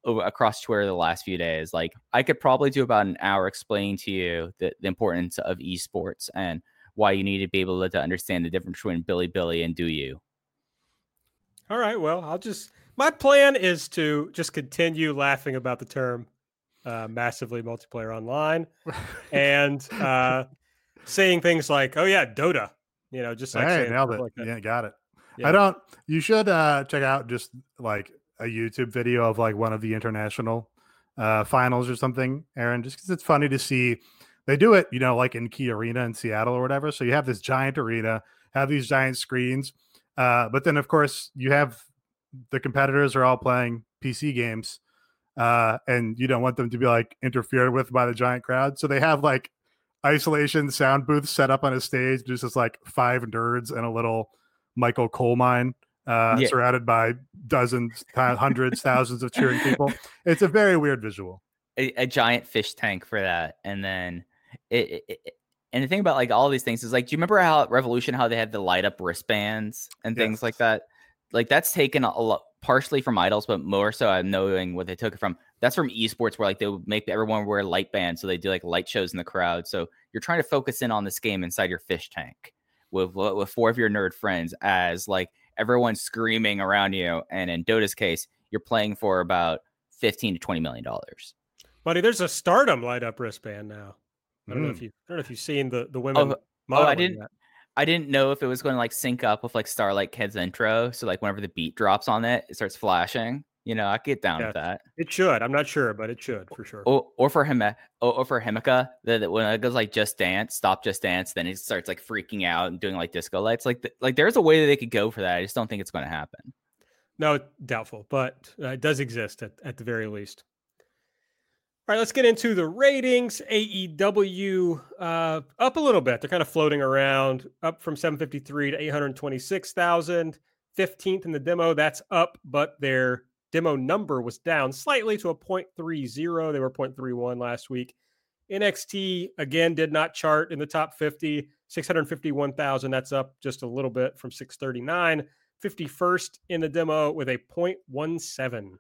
over, across Twitter the last few days, like I could probably do about an hour explaining to you the, the importance of esports and why you need to be able to, to understand the difference between Bilibili and Douyu. All right. Well, I'll just my plan is to just continue laughing about the term uh, massively multiplayer online (laughs) and uh, saying things like, "Oh yeah, Dota," you know, just like hey, saying nailed stuff it. like that. yeah, got it. Yeah. I don't. You should uh check out just like a YouTube video of like one of the international uh finals or something, Aaron. Just because it's funny to see. They do it, you know, like in Key Arena in Seattle or whatever. So you have this giant arena, have these giant screens, uh, but then of course you have the competitors are all playing PC games, uh, and you don't want them to be like interfered with by the giant crowd. So they have like isolation sound booths set up on a stage, just as like five nerds and a little Michael coal mine, uh, Yeah. surrounded by dozens, hundreds, thousands of cheering people. It's a very weird visual. a, a giant fish tank for that, and then it, it, it- and the thing about like all these things is like, do you remember how at Revolution how they had the light up wristbands and things like that? Like that's taken a lot partially from idols, but more so I'm knowing what they took it from. That's from esports where like they would make everyone wear light bands, so they do like light shows in the crowd. So you're trying to focus in on this game inside your fish tank with with four of your nerd friends as like everyone's screaming around you. And in Dota's case, you're playing for about fifteen to twenty million dollars. Buddy, there's a Stardom light up wristband now. I don't know Mm. if you I don't know if you've seen the the women. oh, I modeling didn't- that. I didn't know if it was going to like sync up with like Starlight Kid's intro. So like whenever the beat drops on it, it starts flashing. You know, I get down with that. It should. I'm not sure, but it should for sure. Or or for him or, or for Himika, that when it goes like just dance, stop just dance, then he starts like freaking out and doing like disco lights. Like like there's a way that they could go for that. I just don't think it's going to happen. No, doubtful, but uh, it does exist at, at the very least. All right, let's get into the ratings. AEW uh, up a little bit. They're kind of floating around, up from 753 to 826,000. 15th in the demo. That's up, but their demo number was down slightly to a 0.30. They were 0.31 last week. NXT again did not chart in the top 50, 651,000. That's up just a little bit from 639. 51st in the demo with a 0.17.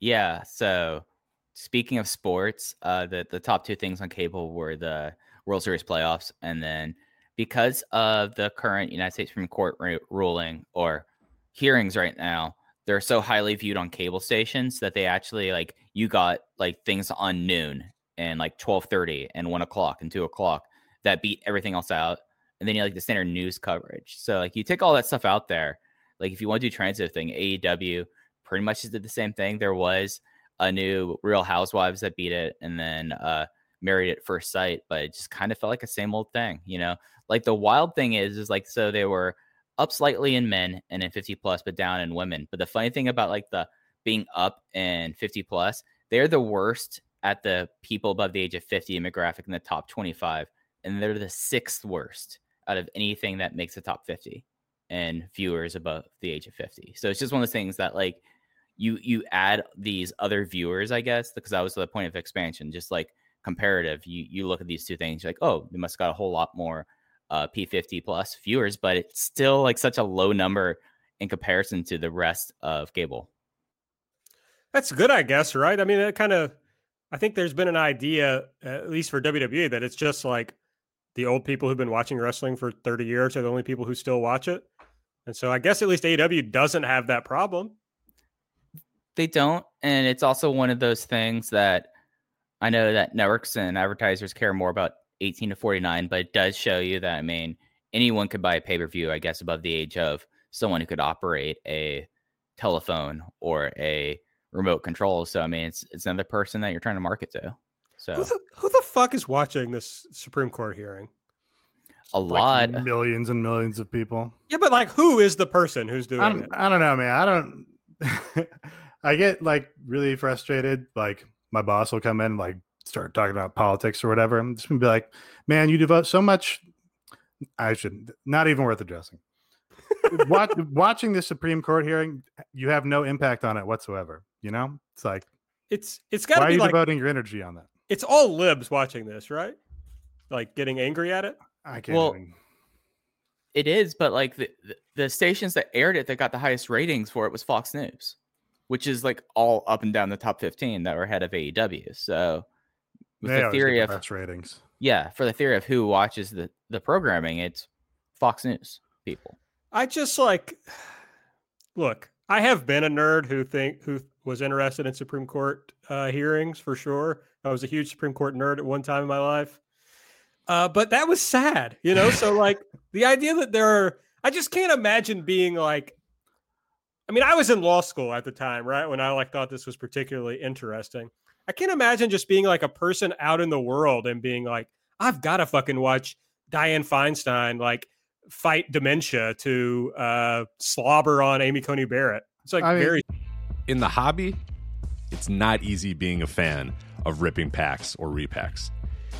Yeah. So speaking of sports, uh, the the top two things on cable were the World Series playoffs, and then because of the current United States Supreme Court ru- ruling or hearings right now, they're so highly viewed on cable stations that they actually like you got like things on noon and like twelve thirty and one o'clock and two o'clock that beat everything else out, and then you like the standard news coverage. So like you take all that stuff out there. Like if you want to do transitive thing, AEW pretty much did the same thing. There was a new Real Housewives that beat it, and then uh, Married at First Sight, but it just kind of felt like a same old thing, you know. Like the wild thing is, is like so they were up slightly in men and in 50 plus, but down in women. But the funny thing about like the being up in 50 plus, they're the worst at the people above the age of 50 demographic in the top 25, and they're the sixth worst out of anything that makes the top 50 and viewers above the age of 50. So it's just one of those things that like you you add these other viewers, I guess, because that was the point of expansion, just like comparative. You you look at these two things, like, oh, they must got a whole lot more uh, P50 plus viewers, but it's still like such a low number in comparison to the rest of cable. That's good, I guess, right? I mean, it kind of, I think there's been an idea, at least for WWE, that it's just like the old people who've been watching wrestling for 30 years are the only people who still watch it. And so I guess at least AEW doesn't have that problem. They don't, and it's also one of those things that I know that networks and advertisers care more about 18 to 49, but it does show you that I mean anyone could buy a pay per view, I guess, above the age of someone who could operate a telephone or a remote control. So I mean, it's it's another person that you're trying to market to. Who So the, who the fuck is watching this Supreme Court hearing? a Like lot. millions and millions of people. Yeah, but like, who is the person who's doing I it? I don't know, man. I don't. (laughs) I get like really frustrated. Like my boss will come in and like start talking about politics or whatever. I'm just gonna be like, man, you devote so much. I should not even worth addressing. Watch, (laughs) watching the Supreme Court hearing, you have no impact on it whatsoever. You know, it's like, It's it's got why to are be you like devoting your energy on that? it's all libs watching this, right? Like getting angry at it. I can't. Well, even, it is, but like the, the the stations that aired it that got the highest ratings for it was Fox News, which is like all up and down the top 15 that were ahead of AEW. So with They the theory the of ratings. yeah, for the theory of who watches the the programming, it's Fox News people. I just like (sighs) look. I have been a nerd who think who was interested in Supreme Court uh, hearings for sure. I was a huge Supreme Court nerd at one time in my life, uh, but that was sad, you know. So (laughs) like the idea that there are, I just can't imagine being like. I mean, I was in law school at the time, right? When I like thought this was particularly interesting. I can't imagine just being like a person out in the world and being like, I've got to fucking watch Dianne Feinstein like fight dementia to uh, slobber on Amy Coney Barrett. It's like I mean- very in the hobby, it's not easy being a fan of ripping packs or repacks.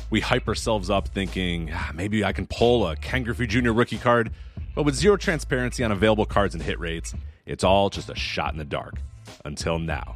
We hype ourselves up thinking "Ah, maybe I can pull a Ken Griffey Jr. rookie card, but with zero transparency on available cards and hit rates, it's all just a shot in the dark. Until now.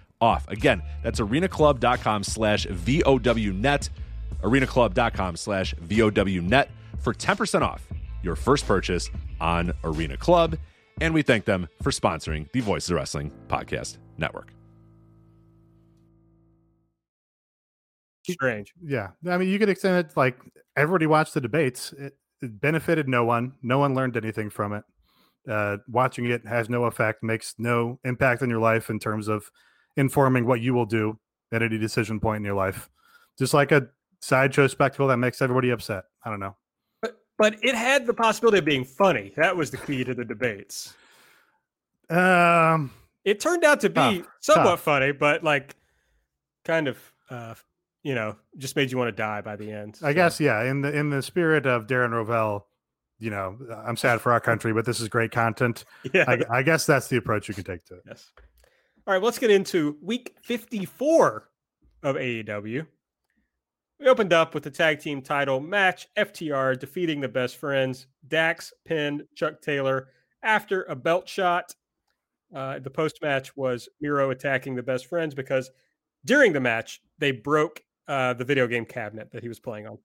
off. Again, that's arenaclub.com slash VOWnet. arenaclub.com slash VOWnet for 10% off your first purchase on Arena Club. And we thank them for sponsoring the Voices of Wrestling Podcast Network. strange. Yeah, I mean, you could extend it like everybody watched the debates. It, it benefited no one. No one learned anything from it. Uh, watching it has no effect, makes no impact on your life in terms of informing what you will do at any decision point in your life. Just like a sideshow spectacle that makes everybody upset. I don't know. But but it had the possibility of being funny. That was the key to the debates. Um, It turned out to be Tough, somewhat tough. funny, but like kind of uh you know, just made you want to die by the end. I guess yeah. In the in the spirit of Darren Rovell, you know, I'm sad for our country, but this is great content. (laughs) Yeah. I, I guess that's the approach you can take to it. Yes. All right, let's get into week 54 of AEW. We opened up with the tag team title match, FTR defeating the best friends. Dax pinned Chuck Taylor after a belt shot. Uh, the post match was Miro attacking the best friends because during the match, they broke uh, the video game cabinet that he was playing on.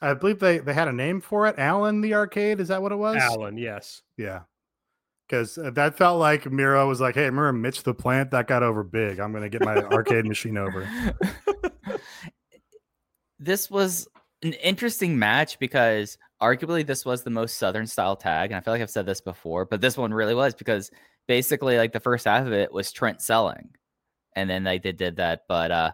I believe they they had a name for it. Alan the arcade. Is that what it was? Alan, yes. Yeah. Because that felt like Miro was like, "Hey, remember Mitch the Plant? That got over big. I'm to get my arcade machine over." (laughs) this was an interesting match because arguably this was the most southern style tag and i feel like i've said this before but this one really was because basically like the first half of it was Trent selling, and then they did did that. But uh,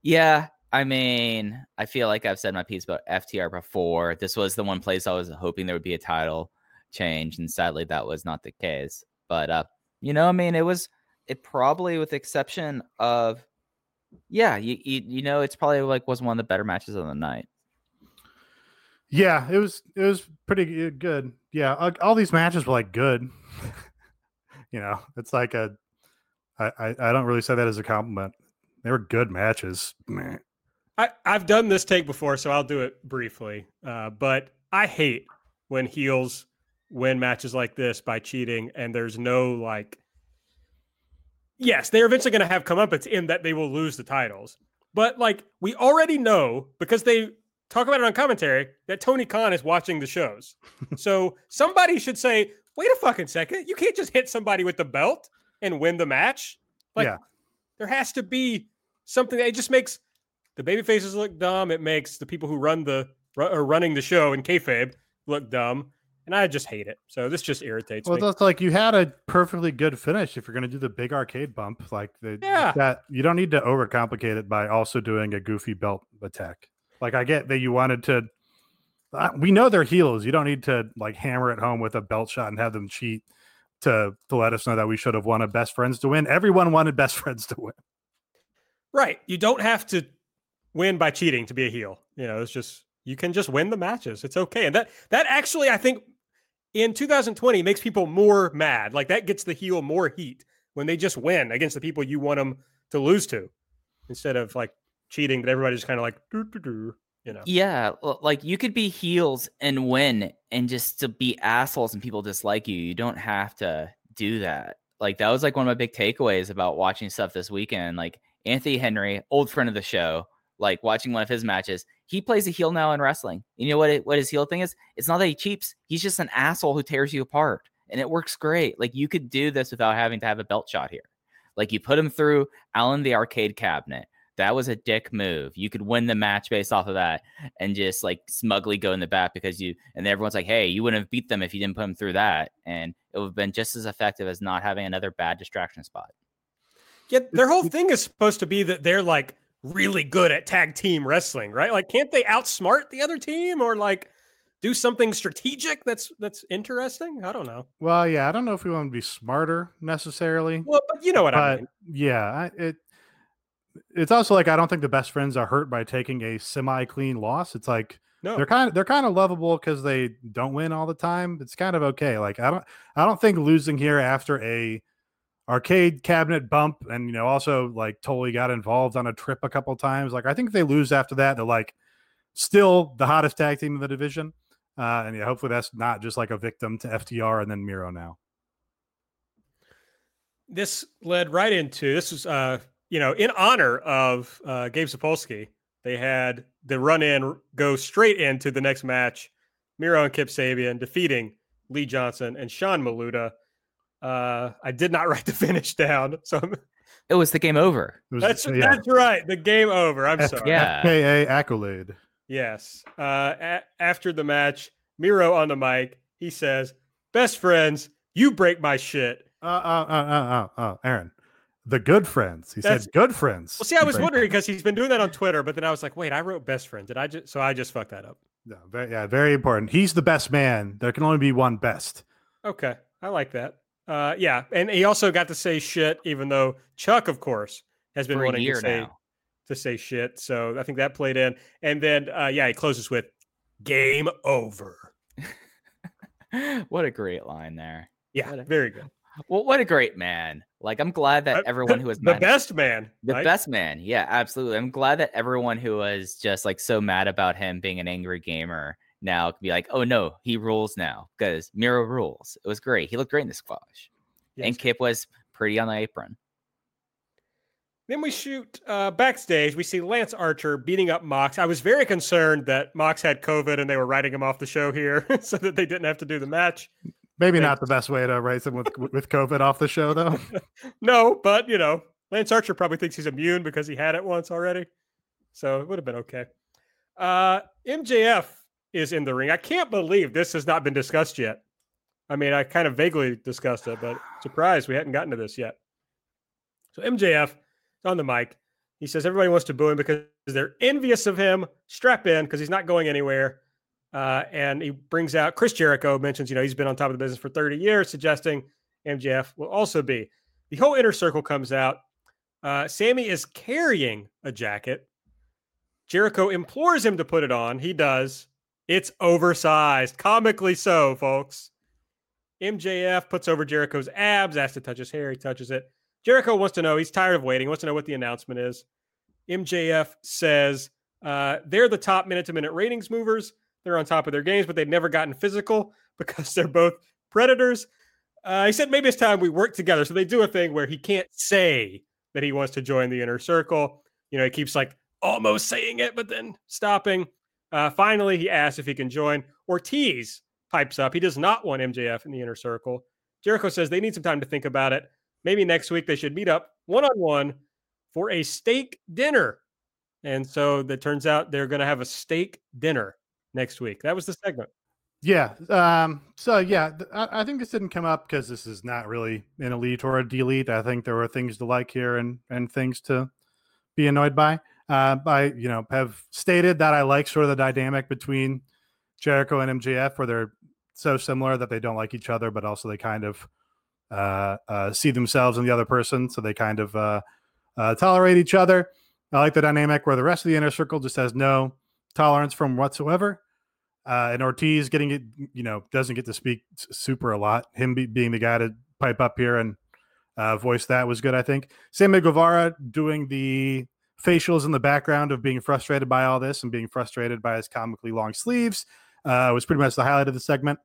yeah, I mean, I feel like I've said my piece about FTR before. This was the one place I was hoping there would be a title change, and sadly, that was not the case. But uh, you know, I mean, it was it probably, with the exception of, yeah, you you, you know, it's probably like was one of the better matches of the night. Yeah, it was it was pretty good. Yeah, all, all these matches were like good. (laughs) you know, it's like a I, I I don't really say that as a compliment. They were good matches. Meh. I, I've done this take before, so I'll do it briefly. Uh, but I hate when heels win matches like this by cheating, and there's no like. Yes, they're eventually going to have comeuppance in that they will lose the titles, but like we already know because they talk about it on commentary that Tony Khan is watching the shows. (laughs) so somebody should say, "Wait a fucking second! You can't just hit somebody with the belt and win the match." Like, Yeah. there has to be something that it just makes the baby faces look dumb. It makes the people who run the are running the show in kayfabe look dumb, and I just hate it. So this just irritates Well, me. Well, that's like you had a perfectly good finish if you're going to do the big arcade bump. Like the Yeah. that you don't need to overcomplicate it by also doing a goofy belt attack. Like I get that you wanted to. uh, We know they're heels. You don't need to like hammer it home with a belt shot and have them cheat to to let us know that we should have wanted best friends to win. Everyone wanted best (laughs) friends to win. Right. You don't have to win by cheating to be a heel. You know, it's just you can just win the matches. It's okay. And that that actually I think in 2020 makes people more mad. Like that gets the heel more heat when they just win against the people you want them to lose to instead of like cheating that everybody's kind of like doo, doo, doo, you know. Yeah, like you could be heels and win and just to be assholes and people dislike you. You don't have to do that. Like that was like one of my big takeaways about watching stuff this weekend. Like Anthony Henry, old friend of the show, like watching one of his matches, he plays a heel now in wrestling. You know what? It, what his heel thing is? It's not that he cheaps. He's just an asshole who tears you apart, and it works great. Like you could do this without having to have a belt shot here. Like you put him through Alan the arcade cabinet. That was a dick move. You could win the match based off of that and just like smugly go in the back because you and everyone's like, hey, you wouldn't have beat them if you didn't put them through that. And it would have been just as effective as not having another bad distraction spot. Yeah, their whole thing is supposed to be that they're like really good at tag team wrestling, right? Like can't they outsmart the other team or like do something strategic that's that's interesting? I don't know. Well, yeah, I don't know if we want to be smarter necessarily. Well, but you know what I mean. yeah, it it's also like I don't think the best friends are hurt by taking a semi clean loss. It's like No. they're kind of they're kind of lovable because they don't win all the time. It's kind of okay. Like I don't I don't think losing here after a arcade cabinet bump and you know also like totally got involved on a trip a couple times. Like I think they lose after that, they're like still the hottest tag team in the division. Uh, and yeah, hopefully that's not just like a victim to FTR and then Miro now. this led right into this was uh you know in honor of uh Gabe Sapolsky they had the run in go straight into the next match Miro and Kip Sabian defeating Lee Johnson and Sean Maluta uh I did not write the finish down so I'm- It was the game over. Was, that's yeah, that's right the game over I'm sorry Yeah. FKA accolade. yes uh a- after the match Miro on the mic he says best friends you break my shit Uh, uh, uh, uh, uh, uh, Aaron, the good friends. He That's- said good friends. well see I was wondering because he's been doing that on Twitter but then I was like wait I wrote best friend did I just so I just fucked that up Yeah, very, yeah, very important. He's the best man. There can only be one best. Okay, I like that. Uh, yeah, and he also got to say shit, even though Chuck, of course, has been For wanting to say now. to say shit. So I think that played in. And then, uh, yeah, he closes with "Game over." (laughs) what a great line there. Yeah, a- very good. Well, what a great man. Like I'm glad that Uh, everyone who (laughs) was the mad- best man, The right? best man. Yeah, absolutely. I'm glad that everyone who was just like so mad about him being an angry gamer now it can be like, oh no, he rules now because Miro rules. It was great. He looked great in the squash. Yes. And Kip was pretty on the apron. Then we shoot uh, backstage. We see Lance Archer beating up Mox. I was very concerned that Mox had COVID and they were writing him off the show here (laughs) so that they didn't have to do the match. Maybe Thanks. not the best way to write him with with COVID off the show, though. (laughs) No, but you know, Lance Archer probably thinks he's immune because he had it once already. So it would have been okay. Uh, MJF is in the ring. I can't believe this has not been discussed yet. I mean, I kind of vaguely discussed it, but surprised we hadn't gotten to this yet. So MJF on the mic. He says everybody wants to boo him because they're envious of him. Strap in because he's not going anywhere. Uh, and he brings out Chris Jericho, mentions, you know, he's been on top of the business for 30 years, suggesting MJF will also be. The whole inner circle comes out. Uh, Sammy is carrying a jacket. Jericho implores him to put it on. He does. It's oversized, comically so, folks. MJF puts over Jericho's abs, asks to touch his hair. He touches it. Jericho wants to know. He's tired of waiting. Wants to know what the announcement is. MJF says uh, they're the top minute to minute ratings movers. They're on top of their games, but they've never gotten physical (laughs) because they're both predators. Uh, he said maybe it's time we work together. So they do a thing where he can't say that he wants to join the inner circle. You know, he keeps like almost saying it, but then stopping. Uh, finally, he asks if he can join. Ortiz pipes up. He does not want MJF in the inner circle. Jericho says they need some time to think about it. Maybe next week they should meet up one on one for a steak dinner. And so that turns out they're going to have a steak dinner next week. That was the segment. Yeah. Um, so yeah, I think this didn't come up because this is not really an elite or a delete. I think there were things to like here and and things to be annoyed by. Uh, I you know have stated that I like sort of the dynamic between Jericho and MJF, where they're so similar that they don't like each other, but also they kind of uh, uh, see themselves in the other person, so they kind of uh, uh, tolerate each other. I like the dynamic where the rest of the inner circle just has no tolerance from whatsoever. Uh, and Ortiz getting it, you know, doesn't get to speak super a lot. Him be, being the guy to pipe up here and voice that was good, I think. Sammy Guevara doing the facials in the background of being frustrated by all this and being frustrated by his comically long sleeves uh, was pretty much the highlight of the segment.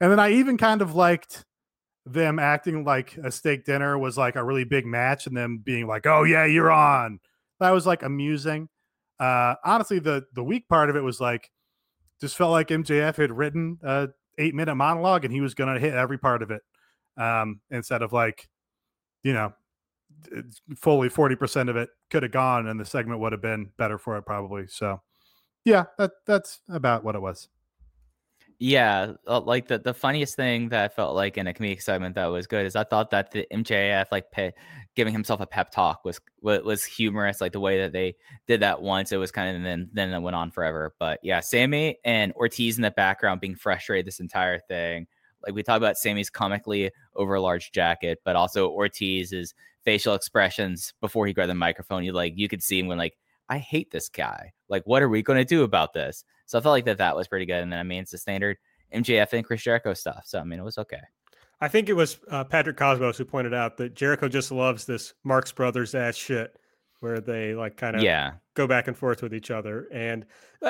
And then I even kind of liked them acting like a steak dinner was like a really big match and them being like, oh, yeah, you're on. That was like amusing. Uh, honestly, the the weak part of it was like, just felt like MJF had written a eight minute monologue and he was going to hit every part of it um, instead of like, you know, fully 40% of it could have gone and the segment would have been better for it probably. So yeah, that that's about what it was. Yeah, uh, like the the funniest thing that I felt like in a comedic segment that was good is I thought that the MJF like pe- giving himself a pep talk was was humorous. Like the way that they did that once, it was kind of and then then it went on forever. But yeah, Sammy and Ortiz in the background being frustrated this entire thing. Like we talk about Sammy's comically over large jacket, but also Ortiz's facial expressions before he grabbed the microphone. You like you could see him when like I hate this guy. Like what are we going to do about this? So I felt like that that was pretty good. And then I mean, it's the standard MJF and Chris Jericho stuff. So I mean, it was okay. I think it was uh, Patrick Cosmos who pointed out that Jericho just loves this Marx Brothers ass shit where they like kind of Yeah. go back and forth with each other. And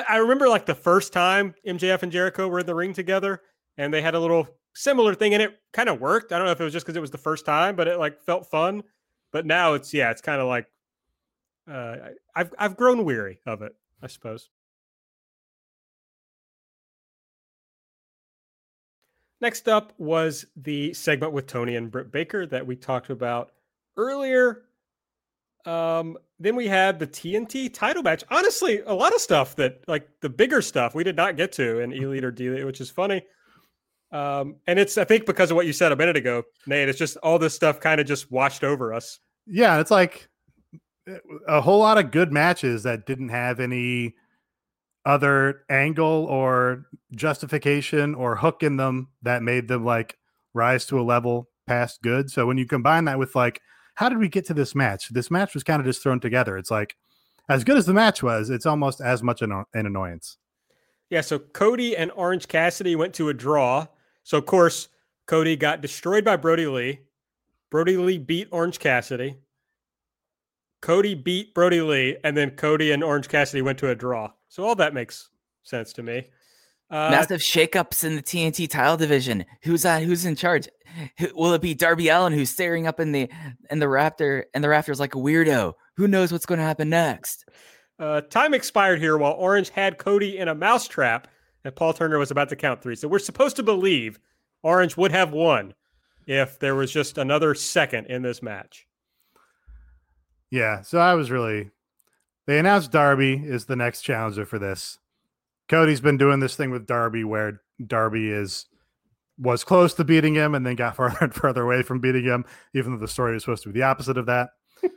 I remember like the first time MJF and Jericho were in the ring together and they had a little similar thing and it kind of worked. I don't know if it was just because it was the first time, but it like felt fun. But now it's yeah, it's kind of like uh, I've I've grown weary of it, I suppose. Next up was the segment with Tony and Britt Baker that we talked about earlier. Um, then we had the TNT title match. Honestly, a lot of stuff that like the bigger stuff we did not get to in Elite or D, which is funny. Um, and it's I think because of what you said a minute ago, Nate. It's just all this stuff kind of just washed over us. Yeah, it's like a whole lot of good matches that didn't have any other angle or justification or hook in them that made them like rise to a level past good. So when you combine that with like, how did we get to this match? This match was kind of just thrown together. It's like, as good as the match was, it's almost as much an, an annoyance. Yeah, so Cody and Orange Cassidy went to a draw. So of course, Cody got destroyed by Brody Lee. Brody Lee beat Orange Cassidy. Cody beat Brody Lee, and then Cody and Orange Cassidy went to a draw. So all that makes sense to me. Uh, Massive shakeups in the TNT title division. Who's that? Who's in charge? Who, will it be Darby Allin who's staring up in the in the raptor and the rafters like a weirdo? Who knows what's going to happen next? uh, time expired here while Orange had Cody in a mousetrap, and Paul Turner was about to count three. So we're supposed to believe Orange would have won if there was just another second in this match. Yeah. So I was really, they announced Darby is the next challenger for this. Cody's been doing this thing with Darby where Darby is was close to beating him and then got (laughs) farther and further away from beating him, even though the story was supposed to be the opposite of that. (laughs)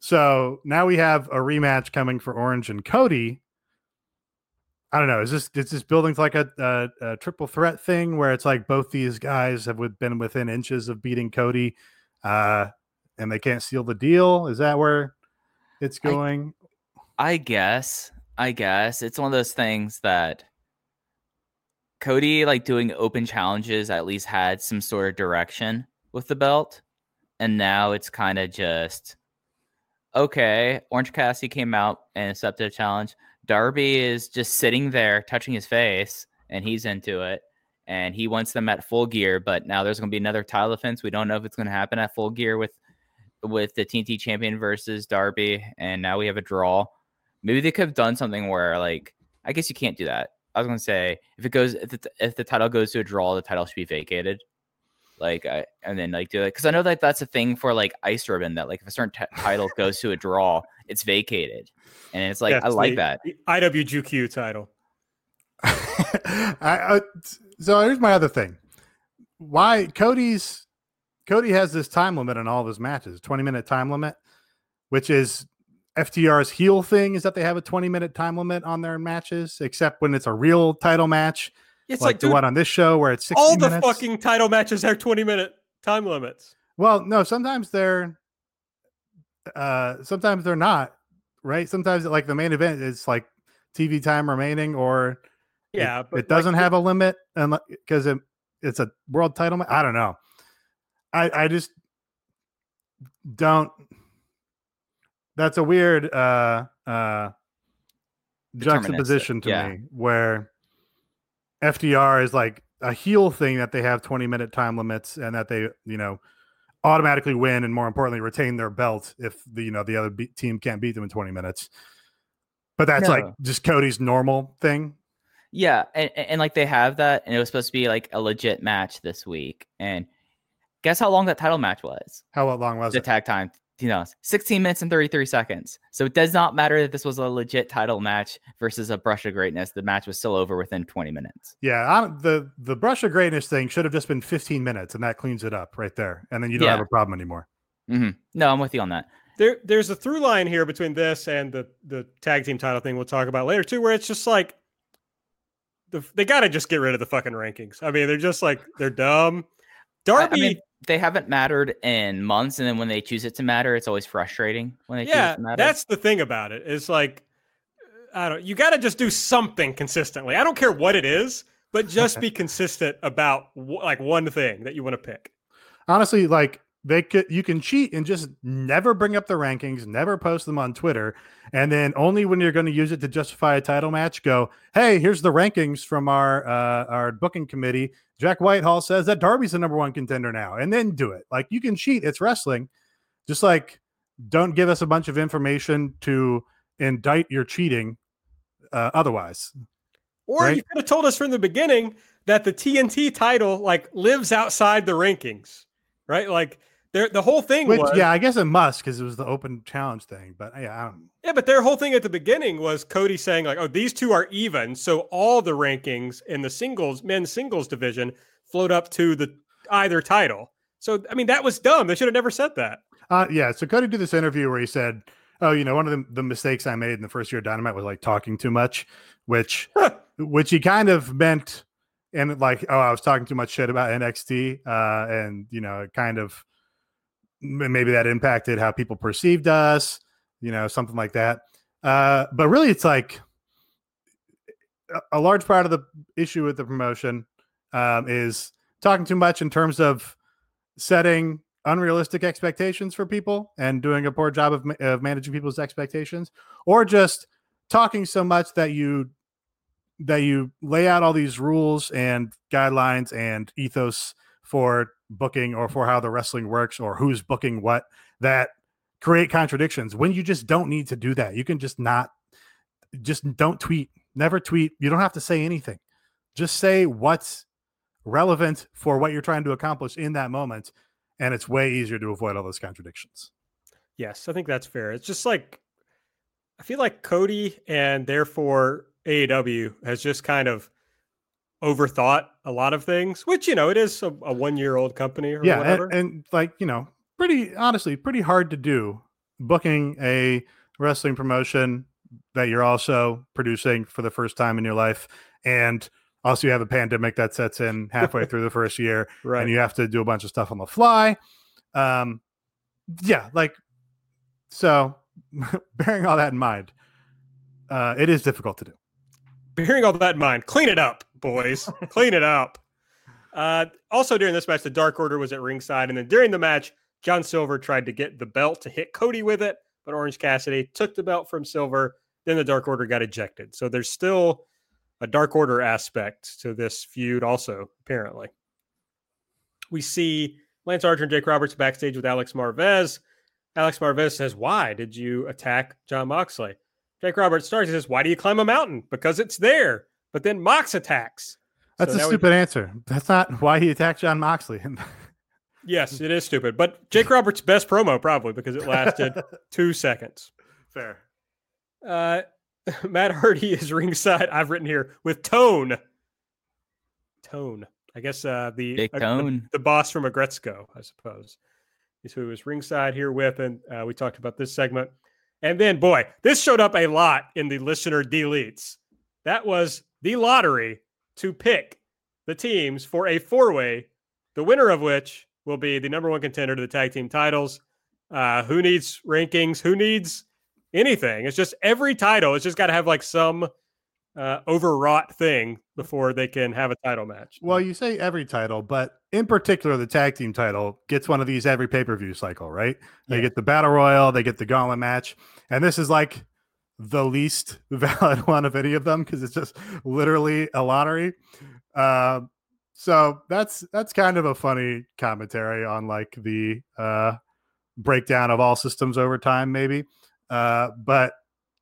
so now we have a rematch coming for Orange and Cody. I don't know. Is this is this building like a, a, a triple threat thing where it's like both these guys have been within inches of beating Cody, uh, and they can't seal the deal? Is that where it's going? I, I guess. I guess it's one of those things that Cody, like doing open challenges, at least had some sort of direction with the belt, and now it's kind of just okay. Orange Cassidy came out and accepted a challenge. Darby is just sitting there touching his face and he's into it and he wants them at full gear. But now there's going to be another title defense. We don't know if it's going to happen at full gear with with the TNT champion versus Darby, and now we have a draw. Maybe they could have done something where, like, I guess you can't do that. I was going to say if it goes if the, if the title goes to a draw, the title should be vacated. Like, I, and then like do it because I know that that's a thing for like Ice Ribbon that like if a certain t- title goes to a draw, it's vacated and it's like I like the, that. The IWGQ title. (laughs) I, uh, so here's my other thing. Why Cody's Cody has this time limit on all of his matches, 20 minute time limit, which is FTR's heel thing is that they have a 20 minute time limit on their matches, except when it's a real title match. It's like, like, the one on this show where it's 60 all the minutes. fucking title matches have 20 minute time limits. Well, no, sometimes they're uh sometimes they're not, right? Sometimes like the main event is like TV time remaining or Yeah, it, but it doesn't like, have a limit and because it, it's a world title I don't know. I I just don't that's a weird uh uh juxtaposition to yeah. me where FTR is like a heel thing that they have 20 minute time limits and that they, you know, automatically win and more importantly retain their belt if the you know the other be- team can't beat them in 20 minutes. But that's like just Cody's normal thing. Yeah, and, and and, like they have that, and it was supposed to be like a legit match this week. And guess how long that title match was? How long was The it? tag time, you know, 16 minutes and 33 seconds. So it does not matter that this was a legit title match versus a brush of greatness. The match was still over within 20 minutes. Yeah, I don't, the the brush of greatness thing should have just been 15 minutes, and that cleans it up right there, and then you don't have a problem anymore. hmm No, I'm with you on that. there there's a through line here between this and the the tag team title thing we'll talk about later too, where it's just like the, they got to just get rid of the fucking rankings. I mean, they're just like they're dumb. I- I Darby, mean, they haven't mattered in months, and then when they choose it to matter, it's always frustrating when they choose yeah, it to matter. that's the thing about it. It's like I don't. You got to just do something consistently. I don't care what it is, but just (laughs) be consistent about wh- like one thing that you want to pick. honestly like they could you can cheat and just never bring up the rankings never post them on twitter and then only when you're going to use it to justify a title match go hey here's the rankings from our uh our booking committee. Jack whitehall says that darby's the number one contender now and then do it. Like you can cheat it's wrestling. Just like don't give us a bunch of information to indict your cheating uh, otherwise Or Right. you could have told us from the beginning that the TNT title like lives outside the rankings, right? Like the whole thing which was yeah i guess it must because it was the open challenge thing but yeah I don't, Yeah, but their whole thing at the beginning was Cody saying like, "Oh, these two are even, so all the rankings in the singles men's singles division float up to the either title." So I mean, that was dumb. They should have never said that. Uh, yeah. So Cody did this interview where he said, "Oh, you know, one of the, the mistakes I made in the first year of Dynamite was like talking too much," which which he kind of meant, and like, oh, I was talking too much shit about NXT, uh, and you know, kind of maybe that impacted how people perceived us, you know, something like that. Uh, but really, it's like a- a large part of the issue with the promotion um, is talking too much in terms of setting unrealistic expectations for people and doing a poor job of, of managing people's expectations or just talking so much that you that you lay out all these rules and guidelines and ethos for booking or for how the wrestling works or who's booking what that create contradictions when you just don't need to do that. You can just not just don't tweet. Never tweet. You don't have to say anything. Just say what's relevant for what you're trying to accomplish in that moment and it's way easier to avoid all those contradictions. Yes, I think that's fair. It's just like I feel like Cody and therefore AEW has just kind of overthought a lot of things, which you know it is a, a one year old company or yeah, whatever. and, and like you know, pretty honestly, pretty hard to do booking a wrestling promotion that you're also producing for the first time in your life, and also you have a pandemic that sets in halfway through the first year, (laughs) right. and you have to do a bunch of stuff on the fly. Um, yeah, like so. (laughs) bearing all that in mind, uh, it is difficult to do. Bearing all that in mind, clean it up, boys. (laughs) clean it up. Uh, also, during this match, the Dark Order was at ringside, and then during the match, John Silver tried to get the belt to hit Cody with it, but Orange Cassidy took the belt from Silver. Then the Dark Order got ejected. So there's still a Dark Order aspect to this feud, also, apparently. We see Lance Archer and Jake Roberts backstage with Alex Marvez. Alex Marvez says, Why did you attack Jon Moxley? Jake Roberts starts. He says, Why do you climb a mountain? Because it's there. But then Mox attacks. That's So a now we- stupid answer. That's not why he attacked Jon Moxley. (laughs) Yes, it is stupid. But Jake Roberts' best promo, probably, because it lasted (laughs) two seconds. Fair. Uh, (laughs) Matt Hardy is ringside. I've written here with Tone. Tone. I guess uh, the, Big uh, the- the boss from Aggretsuko, I suppose, is who is ringside here with. And uh, we talked about this segment. And then, boy, this showed up a lot in the listener deletes. That was the lottery to pick the teams for a four way, the winner of which will be the number one contender to the tag team titles. Uh, who needs rankings? Who needs anything? It's just every title. It's just got to have like some uh, overwrought thing before they can have a title match. Well, you say every title, but in particular, the tag team title gets one of these every pay per view cycle, right? They get the battle royal, they get the gauntlet match, and this is like the least (laughs) valid one of any of them because it's just literally a lottery. Uh, so that's that's kind of a funny commentary on like the uh, breakdown of all systems over time, maybe. Uh, but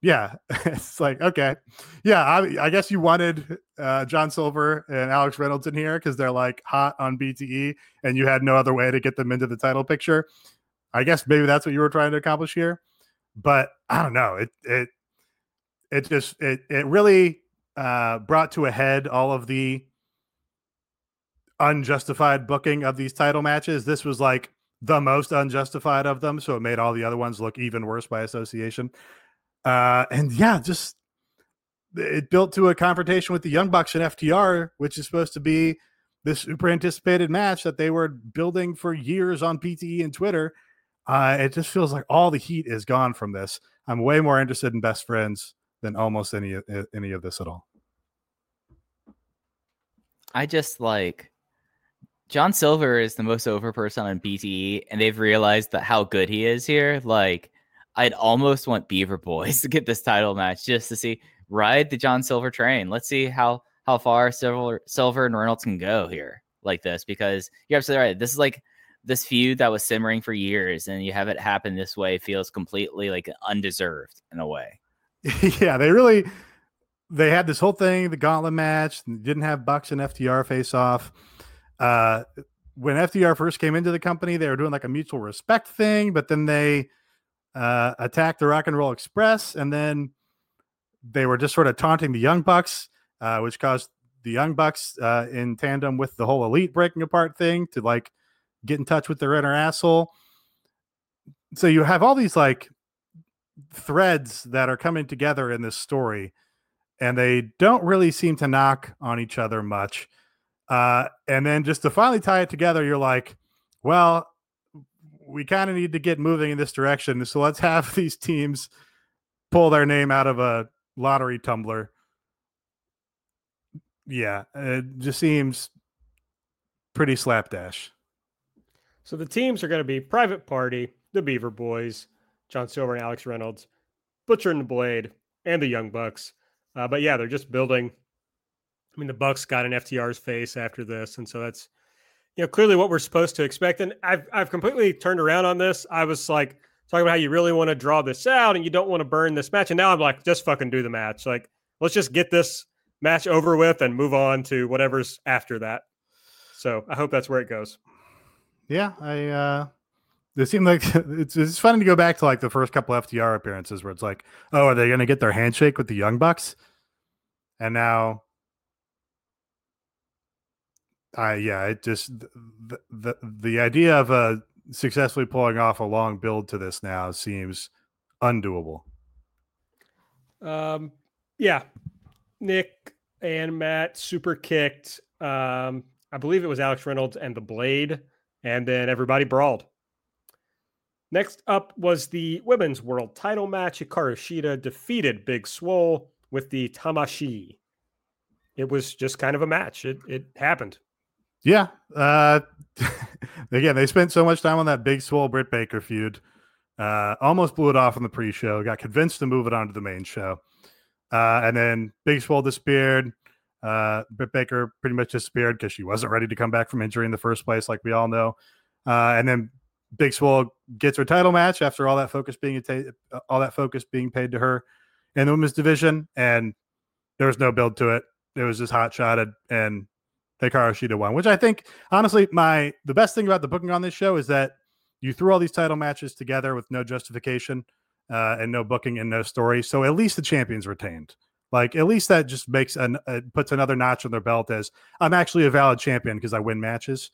yeah, (laughs) it's like okay, yeah. I, I guess you wanted uh, John Silver and Alex Reynolds in here because they're like hot on BTE, and you had no other way to get them into the title picture. I guess maybe that's what you were trying to accomplish here, but I don't know. It it it just it it really uh, brought to a head all of the unjustified booking of these title matches. This was like the most unjustified of them, so it made all the other ones look even worse by association. Uh, and yeah, just it built to a confrontation with the Young Bucks and FTR, which is supposed to be this super anticipated match that they were building for years on BTE and Twitter. Uh, it just feels like all the heat is gone from this. I'm way more interested in best friends than almost any any of this at all. I just like John Silver is the most over person on BTE, and they've realized that how good he is here. Like, I'd almost want Beaver Boys (laughs) to get this title match just to see ride the John Silver train. Let's see how how far Silver Silver and Reynolds can go here like this because you're absolutely right. This is like this feud that was simmering for years, and you have it happen this way feels completely like undeserved in a way. (laughs) yeah, they really they had this whole thing, the gauntlet match, didn't have Bucks and FTR face off. Uh when FTR first came into the company, they were doing like a mutual respect thing, but then they uh attacked the Rock and Roll Express, and then they were just sort of taunting the Young Bucks, uh, which caused the Young Bucks uh in tandem with the whole elite breaking apart thing to like get in touch with their inner asshole. So you have all these like threads that are coming together in this story and they don't really seem to knock on each other much uh, and then just to finally tie it together you're like well we kind of need to get moving in this direction so let's have (laughs) these teams pull their name out of a lottery tumbler yeah it just seems pretty slapdash So the teams are going to be Private Party, the Beaver Boys, John Silver and Alex Reynolds, Butcher and the Blade, and the Young Bucks. Uh, but yeah, they're just building. I mean, the Bucks got an FTR's face after this, and so that's you know clearly what we're supposed to expect. And I've I've completely turned around on this. I was like talking about how you really want to draw this out and you don't want to burn this match, and now I'm like, just fucking do the match. Like, let's just get this match over with and move on to whatever's after that. So I hope that's where it goes. Yeah, I uh it seemed like (laughs) it's it's funny to go back to like the first couple FTR appearances where it's like, oh, are they gonna get their handshake with the Young Bucks? And now I yeah, it just the, the the idea of uh successfully pulling off a long build to this now seems undoable. Um, yeah, Nick and Matt super kicked. Um, I believe it was Alex Reynolds and the Blade, and then everybody brawled. Next up was the women's world title match. Hikaru Shida defeated Big Swole with the Tamashi. It was just kind of a match. It it happened. Yeah. Uh, (laughs) again, they spent so much time on that Big Swole Britt Baker feud. Uh, almost blew it off in the pre-show. Got convinced to move it on to the main show, uh, and then Big Swole disappeared. Uh, Britt Baker pretty much disappeared because she wasn't ready to come back from injury in the first place, like we all know. Uh, and then Big Swole gets her title match after all that focus being all that focus being paid to her in the women's division, and there was no build to it. It was just hot shotted, and Hikaru Shida won. Which I think, honestly, my the best thing about the booking on this show is that you threw all these title matches together with no justification uh, and no booking and no story. So at least the champions retained. Like at least that just makes an uh, puts another notch on their belt as I'm actually a valid champion because I win matches.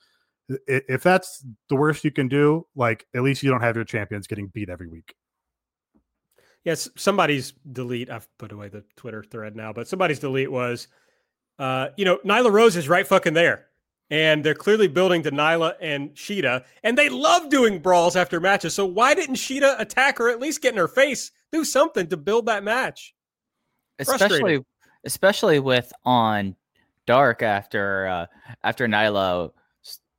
If that's the worst you can do, like at least you don't have your champions getting beat every week. Yes, somebody's delete. I've put away the Twitter thread now, but somebody's delete was, uh, you know, Nyla Rose is right fucking there and they're clearly building to Nyla and Shida, and they love doing brawls after matches. So why didn't Shida attack her? At least get in her face, do something to build that match. Especially, especially with on Dark after uh, after Nyla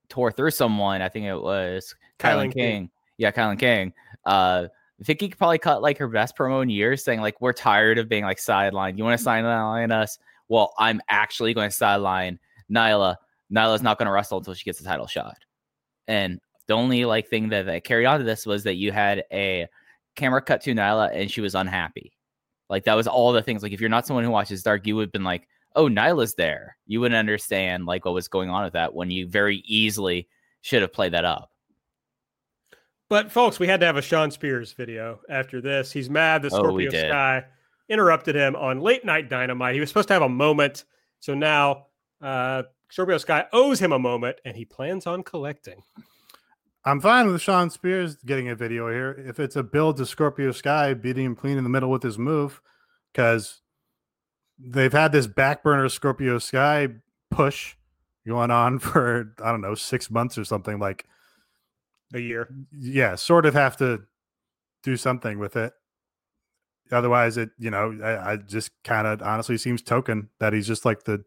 tore through someone. I think it was Kilynn King. King. Yeah, Kilynn King. Uh, I think he could probably cut like her best promo in years, saying like, "We're tired of being like sidelined. You want to sideline us? Well, I'm actually going to sideline Nyla." Nyla's not going to wrestle until she gets the title shot. And the only like thing that, that carried on to this was that you had a camera cut to Nyla and she was unhappy. Like that was all the things. Like if you're not someone who watches Dark, you would have been like, "Oh, Nyla's there." You wouldn't understand like what was going on with that when you very easily should have played that up. But folks, we had to have a Shawn Spears video after this. He's mad that oh, Scorpio oh, Sky interrupted him on late night dynamite. He was supposed to have a moment. So now uh, Scorpio Sky owes him a moment, and he plans on collecting. I'm fine with Shawn Spears getting a video here if it's a build to Scorpio Sky beating him clean in the middle with his move, because they've had this back burner Scorpio Sky push going on (laughs) for I don't know six months or something like a year. Yeah, sort of have to do something with it. Otherwise, it you know I, I just kind of honestly seems token that he's just like the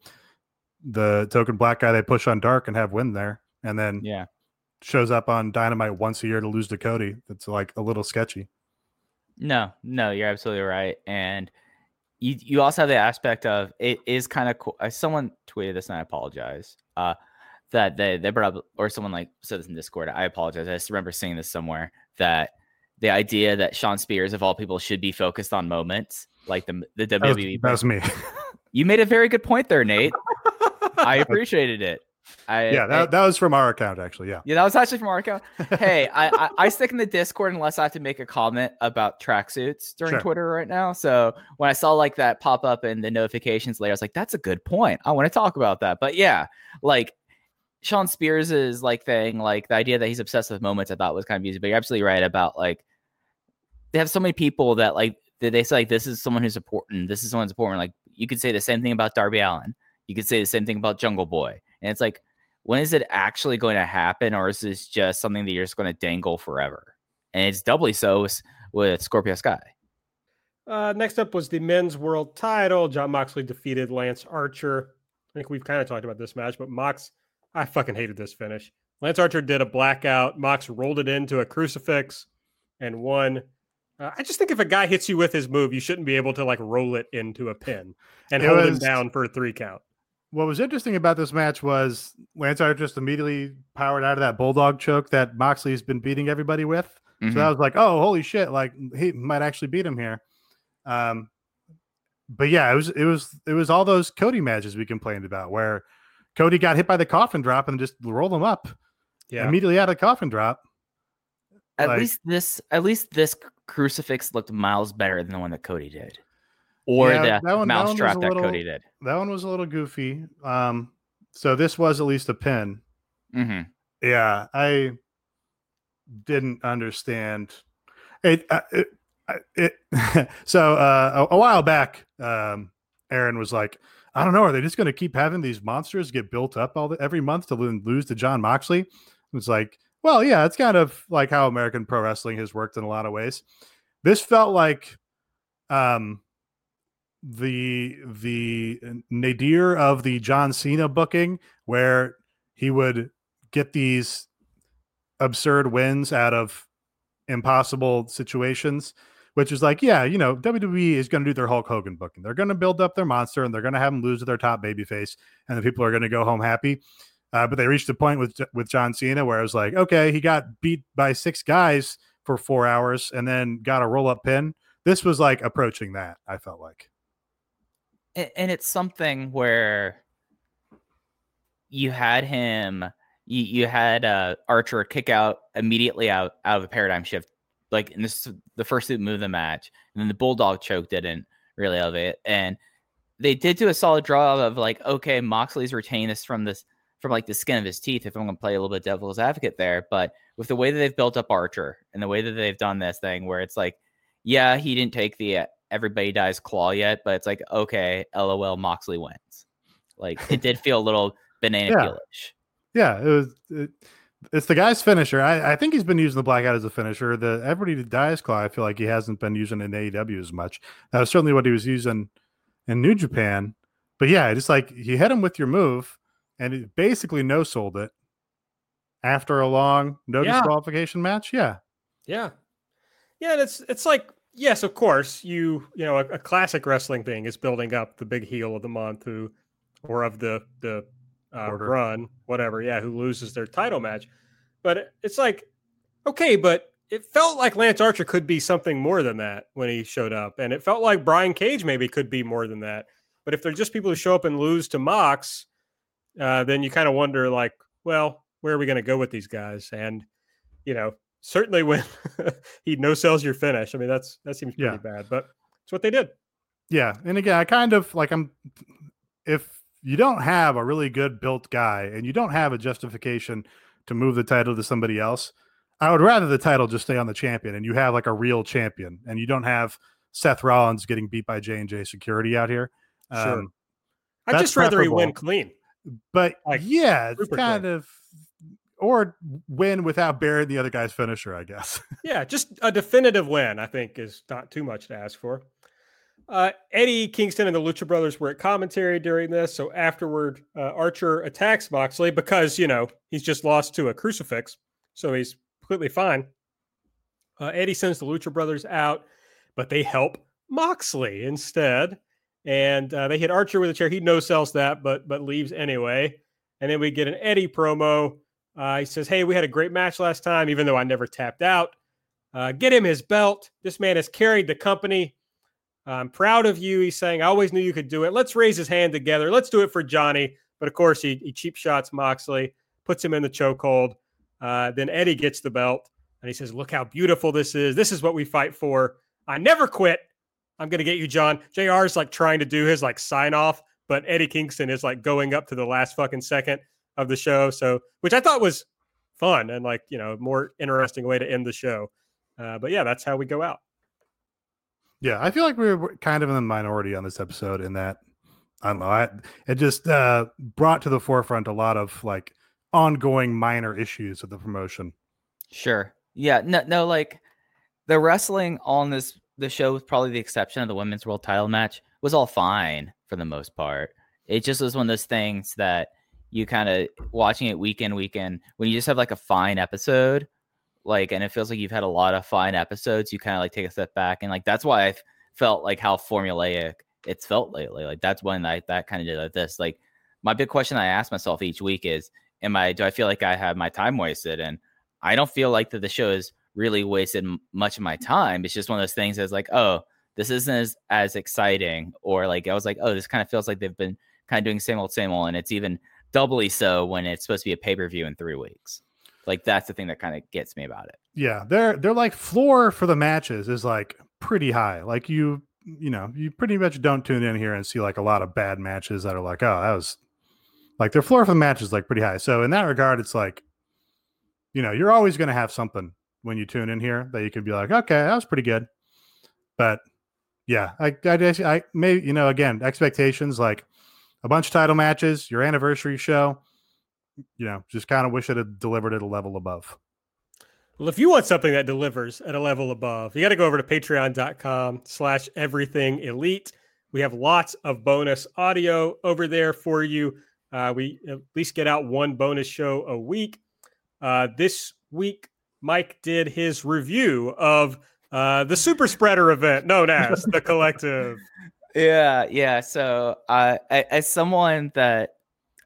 the token black guy they push on dark and have win there, and then yeah, shows up on Dynamite once a year to lose to Cody. That's like a little sketchy. No, no, you're absolutely right, and you you also have the aspect of it is kind of cool. Uh, someone tweeted this, and I apologize. Uh, that they they brought up, or someone like said this in Discord. I apologize. I just remember seeing this somewhere that the idea that Shawn Spears of all people should be focused on moments like the the WWE. That was, that was me. (laughs) you made a very good point there, Nate. (laughs) I appreciated it. I, yeah, that, that was from our account, actually. Yeah. Yeah, that was actually from our account. (laughs) hey, I, I, I, stick in the Discord unless I have to make a comment about tracksuits during sure. Twitter right now. So when I saw like that pop up in the notifications later, I was like, that's a good point. I want to talk about that. But yeah, like Shawn Spears's like thing, like the idea that he's obsessed with moments, I thought was kind of easy. But you're absolutely right about like they have so many people that like they say like this is someone who's important. This is someone's important. Like you could say the same thing about Darby Allin. You could say the same thing about Jungle Boy. And it's like, when is it actually going to happen? Or is this just something that you're just going to dangle forever? And it's doubly so with Scorpio Sky. Uh, next up was the men's world title. Jon Moxley defeated Lance Archer. I think we've kind of talked about this match, but Mox, I fucking hated this finish. Lance Archer did a blackout. Mox rolled it into a crucifix and won. Uh, I just think if a guy hits you with his move, you shouldn't be able to like roll it into a pin and it hold was, him down for a three count what was interesting about this match was Lance Archer just immediately powered out of that bulldog choke that Moxley's been beating everybody with. Mm-hmm. So I was like, oh, holy shit! Like he might actually beat him here. Um, but yeah, it was it was it was all those Cody matches we complained about where Cody got hit by the coffin drop and just rolled him up. Yeah, immediately out of the coffin drop. At like, least this, at least this crucifix looked miles better than the one that Cody did or yeah, the that one, mousetrap that, that, Cody did. That one was a little goofy. Um, so this was at least a pin. hmm Yeah, I didn't understand it. uh, it, it (laughs) so uh, a, a while back, um, Aaron was like, "I don't know, are they just going to keep having these monsters get built up all the, every month to lo- lose to Jon Moxley?" It was like, "Well, yeah, it's kind of like how American pro wrestling has worked in a lot of ways." This felt like um the the nadir of the John Cena booking where he would get these absurd wins out of impossible situations which is like yeah you know WWE is going to do their Hulk Hogan booking they're going to build up their monster and they're going to have him lose to their top babyface and the people are going to go home happy uh, but they reached a point with with John Cena where I was like okay he got beat by six guys for 4 hours and then got a roll up pin. This was like approaching that I felt like. And, and it's something where you had him you, you had uh archer kick out immediately out out of a paradigm shift. Like in this the first move of the match and then the bulldog choke didn't really elevate and they did do a solid draw of like okay moxley's retaining this from this from like the skin of his teeth if i'm going to play a little bit devil's advocate there but with the way that they've built up archer and the way that they've done this thing where it's like yeah he didn't take the uh, everybody dies claw yet but it's like okay lol moxley wins like it did feel a little banana (laughs) Yeah. peelish Yeah, it was. It, it's the guy's finisher. I, I think he's been using the blackout as a finisher. The everybody dies claw. I feel like he hasn't been using in AEW as much. That was certainly what he was using in New Japan. But yeah, just like he hit him with your move, and it basically no sold it after a long no Yeah. disqualification match. Yeah, Yeah. Yeah, and it's it's like yes, of course, you you know, a, a classic wrestling thing is building up the big heel of the month who or of the the uh, run, whatever, yeah, who loses their title match. But it's like okay, but it felt like Lance Archer could be something more than that when he showed up, and it felt like Brian Cage maybe could be more than that. But if they're just people who show up and lose to Mox, uh, then you kind of wonder, like, well, where are we going to go with these guys? And you know, certainly when (laughs) he no sells your finish, I mean, that's that seems pretty Yeah. bad, but it's what they did. yeah. And again, I kind of like I'm. If you don't have a really good built guy and you don't have a justification to move the title to somebody else, I would rather the title just stay on the champion and you have like a real champion and you don't have Seth Rollins getting beat by J and J Security out here. Sure. Um, I'd just rather he win clean. But Like, yeah, it's kind of or win without burying the other guy's finisher, I guess. (laughs) Yeah, just a definitive win, I think, is not too much to ask for. Uh, Eddie Kingston and the Lucha Brothers were at commentary during this. So afterward, uh, Archer attacks Moxley because, you know, he's just lost to a crucifix. So he's completely fine. Uh, Eddie sends the Lucha Brothers out, but they help Moxley instead. And uh, they hit Archer with a chair. He no sells that, but but leaves anyway. And then we get an Eddie promo. Uh, he says, "Hey, we had a great match last time, even though I never tapped out. Uh, get him his belt. This man has carried the company. I'm proud of you." He's saying, "I always knew you could do it. Let's raise his hand together. Let's do it for Johnny." But of course, he, he cheap shots Moxley, puts him in the chokehold. Uh, then Eddie gets the belt, and he says, "Look how beautiful this is. This is what we fight for. I never quit. I'm gonna get you, John." Jr. is like trying to do his like sign off, but Eddie Kingston is like going up to the last fucking second of the show. So, which I thought was fun and like you know more interesting way to end the show. Uh, but yeah, that's how we go out. Yeah, I feel like we were kind of in the minority on this episode in that I don't know. I, it just uh, brought to the forefront a lot of like ongoing minor issues of the promotion. Sure. Yeah. No. No. Like the wrestling on this the show, with probably the exception of the women's world title match, was all fine for the most part. It just was one of those things that you kind of watching it week in week in when you just have like a fine episode, like, and it feels like you've had a lot of fine episodes. You kind of like take a step back, and like that's why I felt like how formulaic it's felt lately. Like that's when I that kind of did like this. Like my big question I ask myself each week is, am I do I feel like I have my time wasted and I don't feel like that the show has really wasted m- much of my time. It's just one of those things that's like, oh, this isn't as, as exciting. Or like, I was like, oh, this kind of feels like they've been kind of doing same old, same old. And it's even doubly so when it's supposed to be a pay per view in three weeks. Like, that's the thing that kind of gets me about it. Yeah, they're they're like floor for the matches is like pretty high. Like you you know you pretty much don't tune in here and see like a lot of bad matches that are like oh that was like their floor for the match is like pretty high. So in that regard, it's like, you know, you're always going to have something when you tune in here that you can be like, okay, that was pretty good. But yeah, I, I, I may, you know, again, expectations like a bunch of title matches, your anniversary show, you know, just kind of wish it had delivered at a level above. Well, if you want something that delivers at a level above, you got to go over to patreon.com slash everything elite. We have lots of bonus audio over there for you. Uh, we at least get out one bonus show a week. Uh, this week, Mike did his review of uh, the super spreader event known as the (laughs) collective. Yeah, yeah. So, uh, as someone that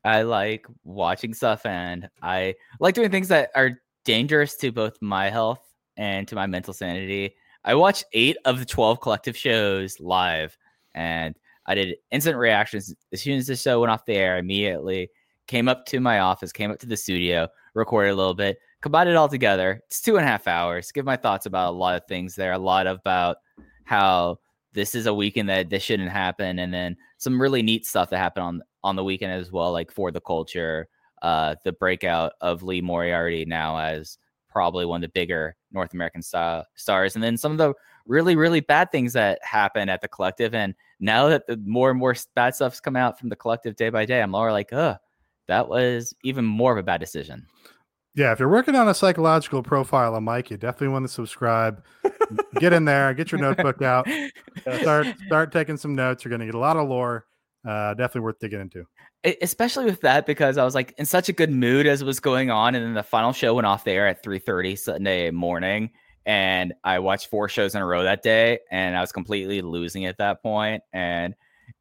I like watching stuff and I like doing things that are dangerous to both my health and to my mental sanity. I watched eight of the 12 collective shows live and I did instant reactions as soon as the show went off the air. Immediately came up to my office, came up to the studio, recorded a little bit, combined it all together. It's two and a half hours. Give my thoughts about a lot of things there, a lot about how this is a weekend that this shouldn't happen, and then some really neat stuff that happened on on the weekend as well, like for the culture, uh, the breakout of Lee Moriarty now as probably one of the bigger North American style stars, and then some of the really really bad things that happen at the collective. And now that the more and more bad stuff's come out from the collective day by day, I'm more like, uh, that was even more of a bad decision. Yeah, if you're working on a psychological profile of Mike, you definitely want to subscribe. get in there, get your notebook (laughs) out, start start taking some notes. You're going to get a lot of lore. Uh, definitely worth digging into. Especially with that, because I was like in such a good mood as it was going on, and then the final show went off there at 3:30 Sunday morning, and I watched four shows in a row that day, and I was completely losing at that point. And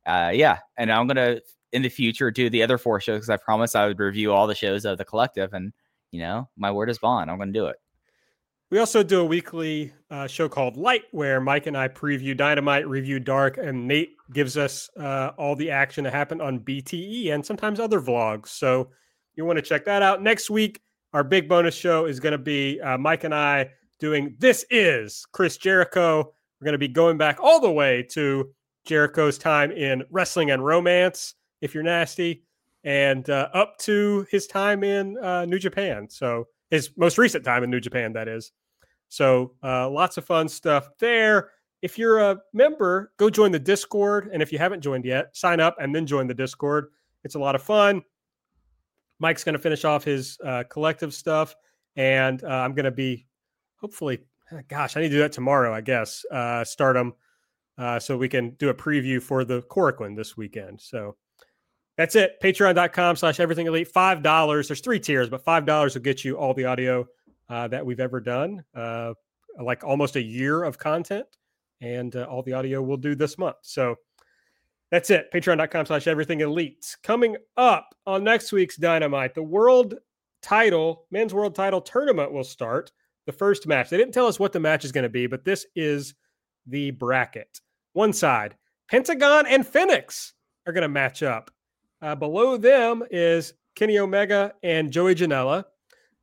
uh, yeah, and I'm gonna in the future do the other four shows because I promised I would review all the shows of the collective, and you know, my word is bond. I'm going to do it. We also do a weekly uh, show called Light, where Mike and I preview Dynamite, review Dark, and Nate gives us uh, all the action that happened on BTE and sometimes other vlogs. So you want to check that out. Next week, our big bonus show is going to be uh, Mike and I doing This Is Chris Jericho. We're going to be going back all the way to Jericho's time in wrestling and romance, if you're nasty and uh, up to his time in uh, New Japan. So his most recent time in New Japan, that is. So uh, lots of fun stuff there. If you're a member, go join the Discord. And if you haven't joined yet, sign up and then join the Discord. It's a lot of fun. Mike's going to finish off his uh, collective stuff. And uh, I'm going to be hopefully, gosh, I need to do that tomorrow, I guess. Uh, start them so we can do a preview for the Korakuen this weekend. So that's it. Patreon.com slash everything elite. Five dollars. There's three tiers, but five dollars will get you all the audio uh, that we've ever done. Uh, like almost a year of content, and uh, all the audio we'll do this month. So that's it. Patreon.com slash everything elite. Coming up on next week's Dynamite, the world title, men's world title tournament will start. The first match. They didn't tell us what the match is going to be, but this is the bracket. One side, Pentagon and Phoenix are going to match up. Uh, below them is Kenny Omega and Joey Janela.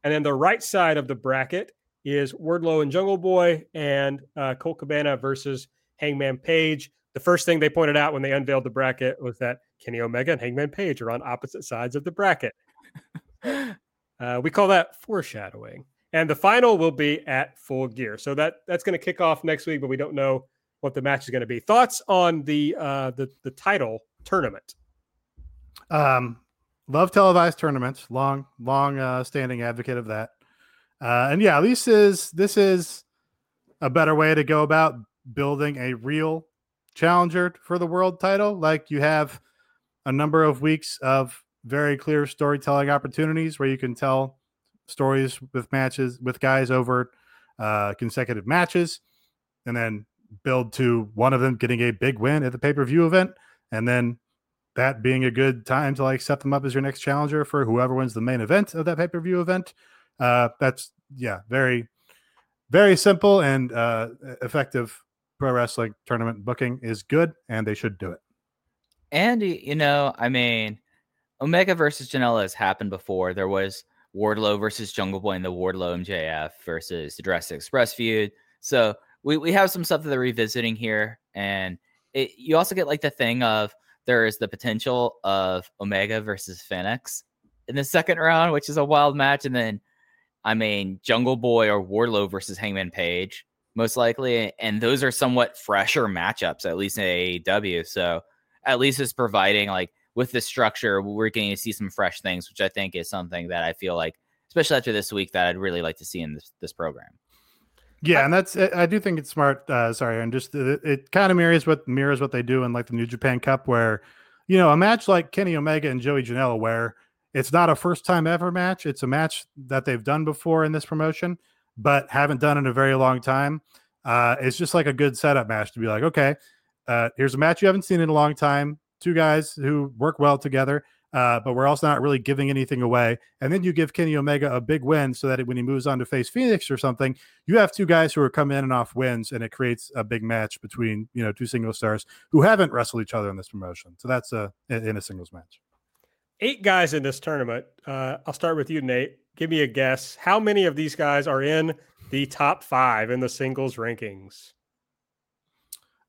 And then the right side of the bracket is Wardlow and Jungle Boy and uh, Colt Cabana versus Hangman Page. The first thing they pointed out when they unveiled the bracket was that Kenny Omega and Hangman Page are on opposite sides of the bracket. (laughs) uh, we call that foreshadowing. And the final will be at full gear. So that that's going to kick off next week, but we don't know what the match is going to be. Thoughts on the uh, the the title tournament? Um, love televised tournaments. Long, long uh, standing advocate of that. Uh, and yeah, this is this is a better way to go about building a real challenger for the world title. Like you have a number of weeks of very clear storytelling opportunities where you can tell stories with matches with guys over uh, consecutive matches, and then build to one of them getting a big win at the pay per view event, and then that being a good time to like set them up as your next challenger for whoever wins the main event of that pay per view event. Uh, that's yeah, very, very simple and uh, effective pro wrestling tournament booking is good, and they should do it. And you know, I mean, Omega versus Janela has happened before. There was Wardlow versus Jungle Boy in the Wardlow MJF versus the Jurassic Express feud. So we, we have some stuff that they're revisiting here, and it, you also get like the thing of there is the potential of Omega versus Phoenix in the second round, which is a wild match. And then, I mean, Jungle Boy or Wardlow versus Hangman Page, most likely. And those are somewhat fresher matchups, at least in AEW. So at least it's providing, like, with the structure, we're getting to see some fresh things, which I think is something that I feel like, especially after this week, that I'd really like to see in this, this program. Yeah, and that's I do think it's smart. Uh, sorry, and just it, it kind of mirrors what mirrors what they do in like the New Japan Cup, where you know a match like Kenny Omega and Joey Janela, where it's not a first time ever match. It's a match that they've done before in this promotion, but haven't done in a very long time. Uh, it's just like a good setup match to be like, okay, uh, here's a match you haven't seen in a long time. Two guys who work well together uh, but we're also not really giving anything away. And then you give Kenny Omega a big win so that when he moves on to face Phoenix or something, you have two guys who are coming in and off wins, and it creates a big match between you know two single stars who haven't wrestled each other in this promotion. So that's a in a singles match. Eight guys in this tournament. Uh, I'll start with you, Nate. Give me a guess. How many of these guys are in the top five in the singles rankings?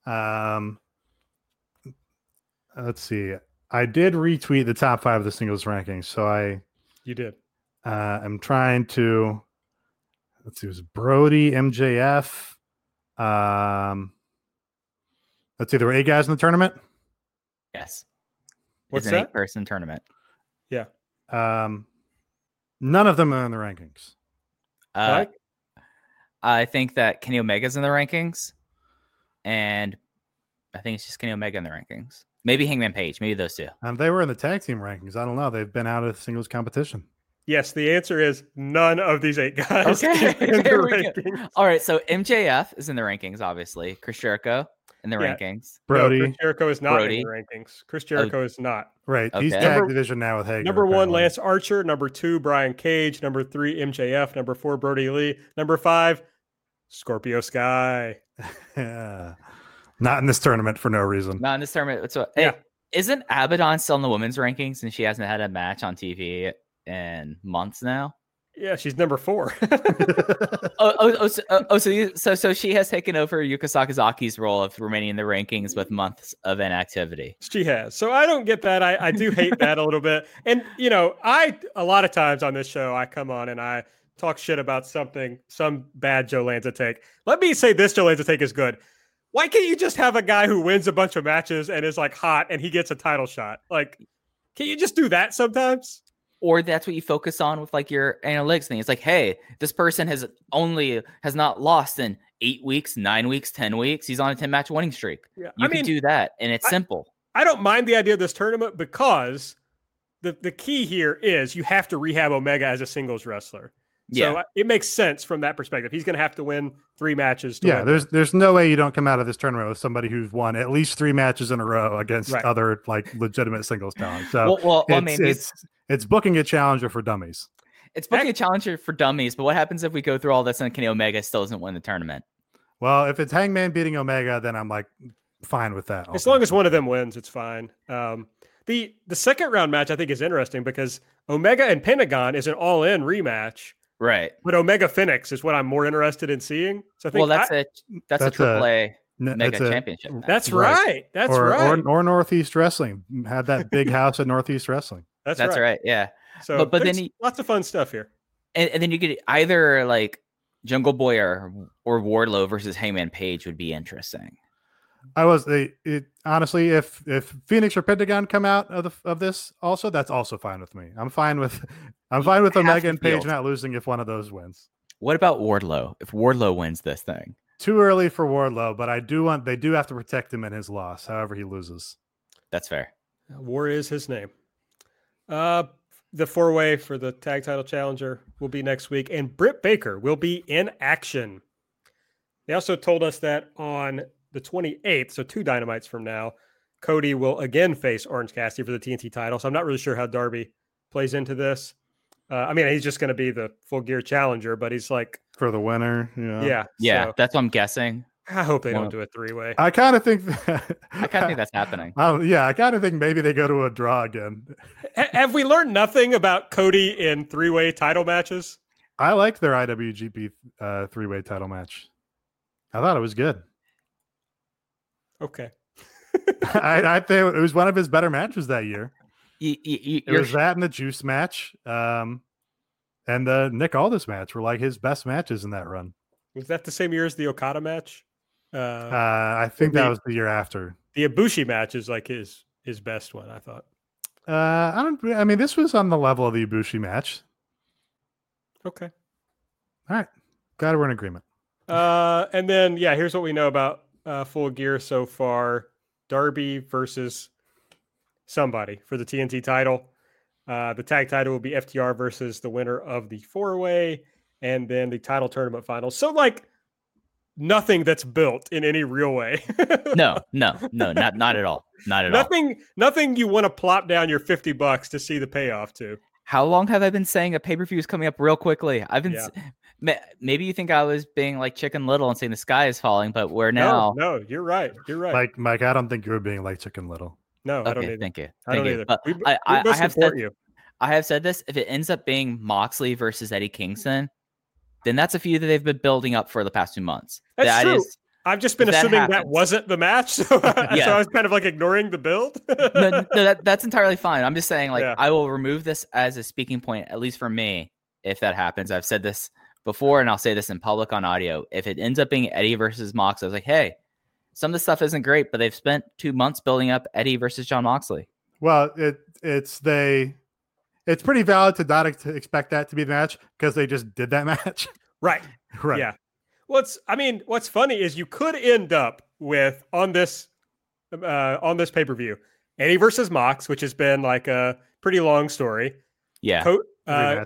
Um, let's see. I did retweet the top five of the singles rankings, so I you did. Uh, I'm trying to let's see, it was Brodie, MJF. Um, let's see, there were eight guys in the tournament. Yes, What's it's an that? eight-person tournament. Yeah. Um, none of them are in the rankings. Uh, Mike? I think that Kenny Omega's in the rankings, and I think it's just Kenny Omega in the rankings. Maybe Hangman Page. Maybe those two. And they were in the tag team rankings. I don't know. They've been out of singles competition. Yes, the answer is none of these eight guys. Okay, (laughs) in the (laughs) there we go. rankings. All right, so MJF is in the rankings, obviously. Chris Jericho in the Yeah. rankings. No, Brodie, Chris Jericho is not Brodie. in the rankings. Chris oh. Jericho is not. right? He's Okay. tag Number- division now with Hager. Number one, apparently. Lance Archer. Number two, Brian Cage. Number three, MJF. Number four, Brodie Lee. Number five, Scorpio Sky. Yeah. (laughs) Not in this tournament for no reason. Not in this tournament. So, Yeah. hey, isn't Abaddon still in the women's rankings and she hasn't had a match on TV in months now? Yeah, she's number four. (laughs) Oh, oh, oh, so, oh, oh, so, so so she has taken over Yuka Sakazaki's role of remaining in the rankings with months of inactivity. She has. So I don't get that. I, I do hate that a little bit. And, you know, I, a lot of times on this show, I come on and I talk shit about something, some bad Joe Lanza take. Let me say this Joe Lanza take is good. Why can't you just have a guy who wins a bunch of matches and is like hot and he gets a title shot? Like, can you just do that sometimes? or that's what you focus on with like your analytics thing. It's like, hey, this person has only has not lost in eight weeks, nine weeks, ten weeks. He's on a ten match winning streak. Yeah. You I can mean, do that, and it's I- simple. I don't mind the idea of this tournament because the, the key here is you have to rehab Omega as a singles wrestler. Yeah, So it makes sense from that perspective. He's going to have to win three matches. To Yeah, win. there's there's no way you don't come out of this tournament with somebody who's won at least three matches in a row against Right. other like legitimate singles talent. So well, well, well I it's, mean, it's, it's it's booking a challenger for dummies. it's booking a challenger for dummies. But what happens if we go through all this and Kenny Omega still doesn't win the tournament? Well, if it's Hangman beating Omega, then I'm like fine with that. as long as one of them wins, it's fine. Um, the the second round match I think is interesting because Omega and Pentagon is an all in rematch, Right. but Omega Phoenix is what I'm more interested in seeing. So I think Well, that's I- a that's, that's a a- triple A N- mega it's a- championship. match. that's Right. right. That's or, right. or or Northeast Wrestling had that big (laughs) house at Northeast Wrestling. that's, that's right. right. Yeah. So But- but then he- lots of fun stuff here. and, and then you could either like Jungle Boy or or Wardlow versus Hangman Page would be interesting. I was they, it honestly if if Phoenix or Pentagon come out of the, of this also that's also fine with me. I'm fine with (laughs) I'm fine with Omega the and Page not losing if one of those wins. What about Wardlow? If Wardlow wins this thing, Too early for Wardlow, but I do want they do have to protect him in his loss, however he loses. that's fair. War is his name. Uh, the four way for the tag title challenger will be next week, and Britt Baker will be in action. They also told us that on the 28th, so two dynamites from now, Cody will again face Orange Cassidy for the TNT title. So I'm not really sure how Darby plays into this. Uh, I mean, he's just going to be the full gear challenger, but he's like, For the winner, you know. yeah, Yeah, so that's what I'm guessing. I hope they One don't do a three way. I kind of think (laughs) I kind of think that's happening. (laughs) Oh, yeah, I kind of think maybe they go to a draw again. Have we learned nothing about Cody in three way title matches? I liked their IWGP uh, three way title match. I thought it was good. Okay. (laughs) I, I think it was one of his better matches that year. You, you, you, It you're was that and the Juice match, um, and the Nick Aldis match were like his best matches in that run. Was that the same year as the Okada match? Uh, Uh, I think that the- was the year after. the Ibushi match is like his his best one. I thought. Uh, I don't. I mean, this was on the level of the Ibushi match. Okay. All right, glad we're in agreement. Uh, and then yeah, here's what we know about uh, Full Gear so far: Darby versus somebody for the TNT title. Uh, the tag title will be FTR versus the winner of the four way, and then the title tournament final. So like nothing that's built in any real way. (laughs) no, no, no, not not at all, not at all. nothing, nothing you want to plop down your fifty bucks to see the payoff to. How long have I been saying a pay per view is coming up real quickly? I've been. Yeah. S- ma- Maybe you think I was being like Chicken Little and saying the sky is falling, but we're now. No, no, you're right. You're right. Mike, Mike, I don't think you were being like Chicken Little. no, I don't okay, need. thank you. I don't you. either. But we, I, we I, I have said you. I have said this. If it ends up being Moxley versus Eddie Kingston, then that's a feud that they've been building up for the past two months. That's That true. is- I've just been if that assuming that wasn't the match, (laughs) so, so I was kind of like ignoring the build. no, (laughs) no that, that's entirely fine. I'm just saying, like, Yeah. I will remove this as a speaking point, at least for me, if that happens. I've said this before, and I'll say this in public on audio. If it ends up being Eddie versus Mox, I was like, hey, some of the stuff isn't great, but they've spent two months building up Eddie versus Jon Moxley. Well, it it's they. It's pretty valid to not ex- expect that to be the match because they just did that (laughs) match. right. right. Yeah. What's I mean, what's funny is you could end up with on this uh on this pay-per-view, Eddie versus Mox, which has been like a pretty long story. Yeah. Co- uh,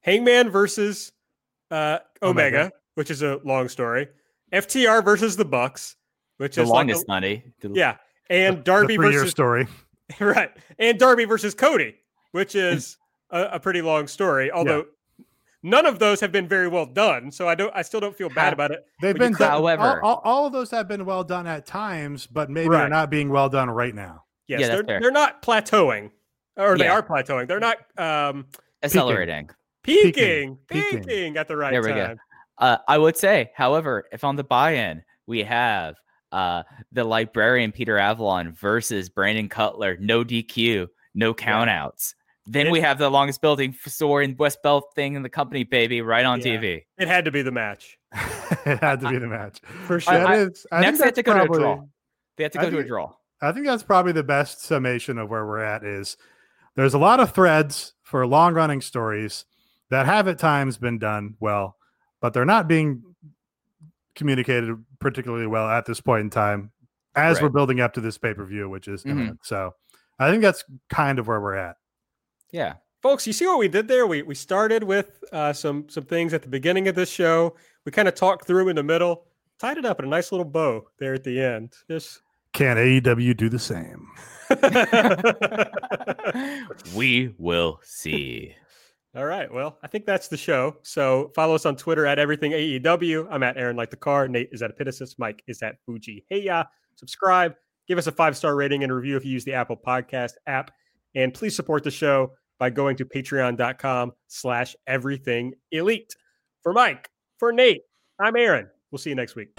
Hangman versus uh Omega, Omega. which is a long story. FTR versus the Bucks, which the is like a- longest, Nutty. The- yeah. And Darby versus story. (laughs) (laughs) right. And Darby versus Cody, which is a, a pretty long story. Although none of those have been very well done, so I don't. I still don't feel bad about it. They've been done, all- However- all, all of those have been well done at times, but maybe they're not being well done right now. Yes, Yeah, they're fair. they're not plateauing, or they are plateauing. They're not um Accelerating. peaking, Peaking. peaking, at the right There we go. time. Uh, I would say, however, if on the buy-in we have uh, the librarian Peter Avalon versus Brandon Cutler, no DQ, no countouts, then It- we have the longest building f- story in West Belt thing in the company, baby, right on Yeah. TV. It had to be the match (laughs) it had to be the match. for sure. I- I- is- I next think they have to that's go to a draw. They have to I go to a draw. I think that's probably the best summation of where we're at is there's a lot of threads for long running stories that have at times been done well, but they're not being communicated particularly well at this point in time as Right. we're building up to this pay per view, which is Mhm. So I think that's kind of where we're at. Yeah. folks you see what we did there we we started with uh, some some things at the beginning of this show we kind of talked through in the middle tied it up in a nice little bow there at the end just Can AEW do the same? (laughs) (laughs) we will see. All right well i think that's the show. So follow us on twitter at everything aew i'm at aaron like the car. Nate is at epitasis mike is at fuji. Hey ya. Subscribe. Give us a five star rating and review if you use the apple podcast app. And please support the show by going to patreon.com slash everything elite. For mike for nate i'm aaron. We'll see you next week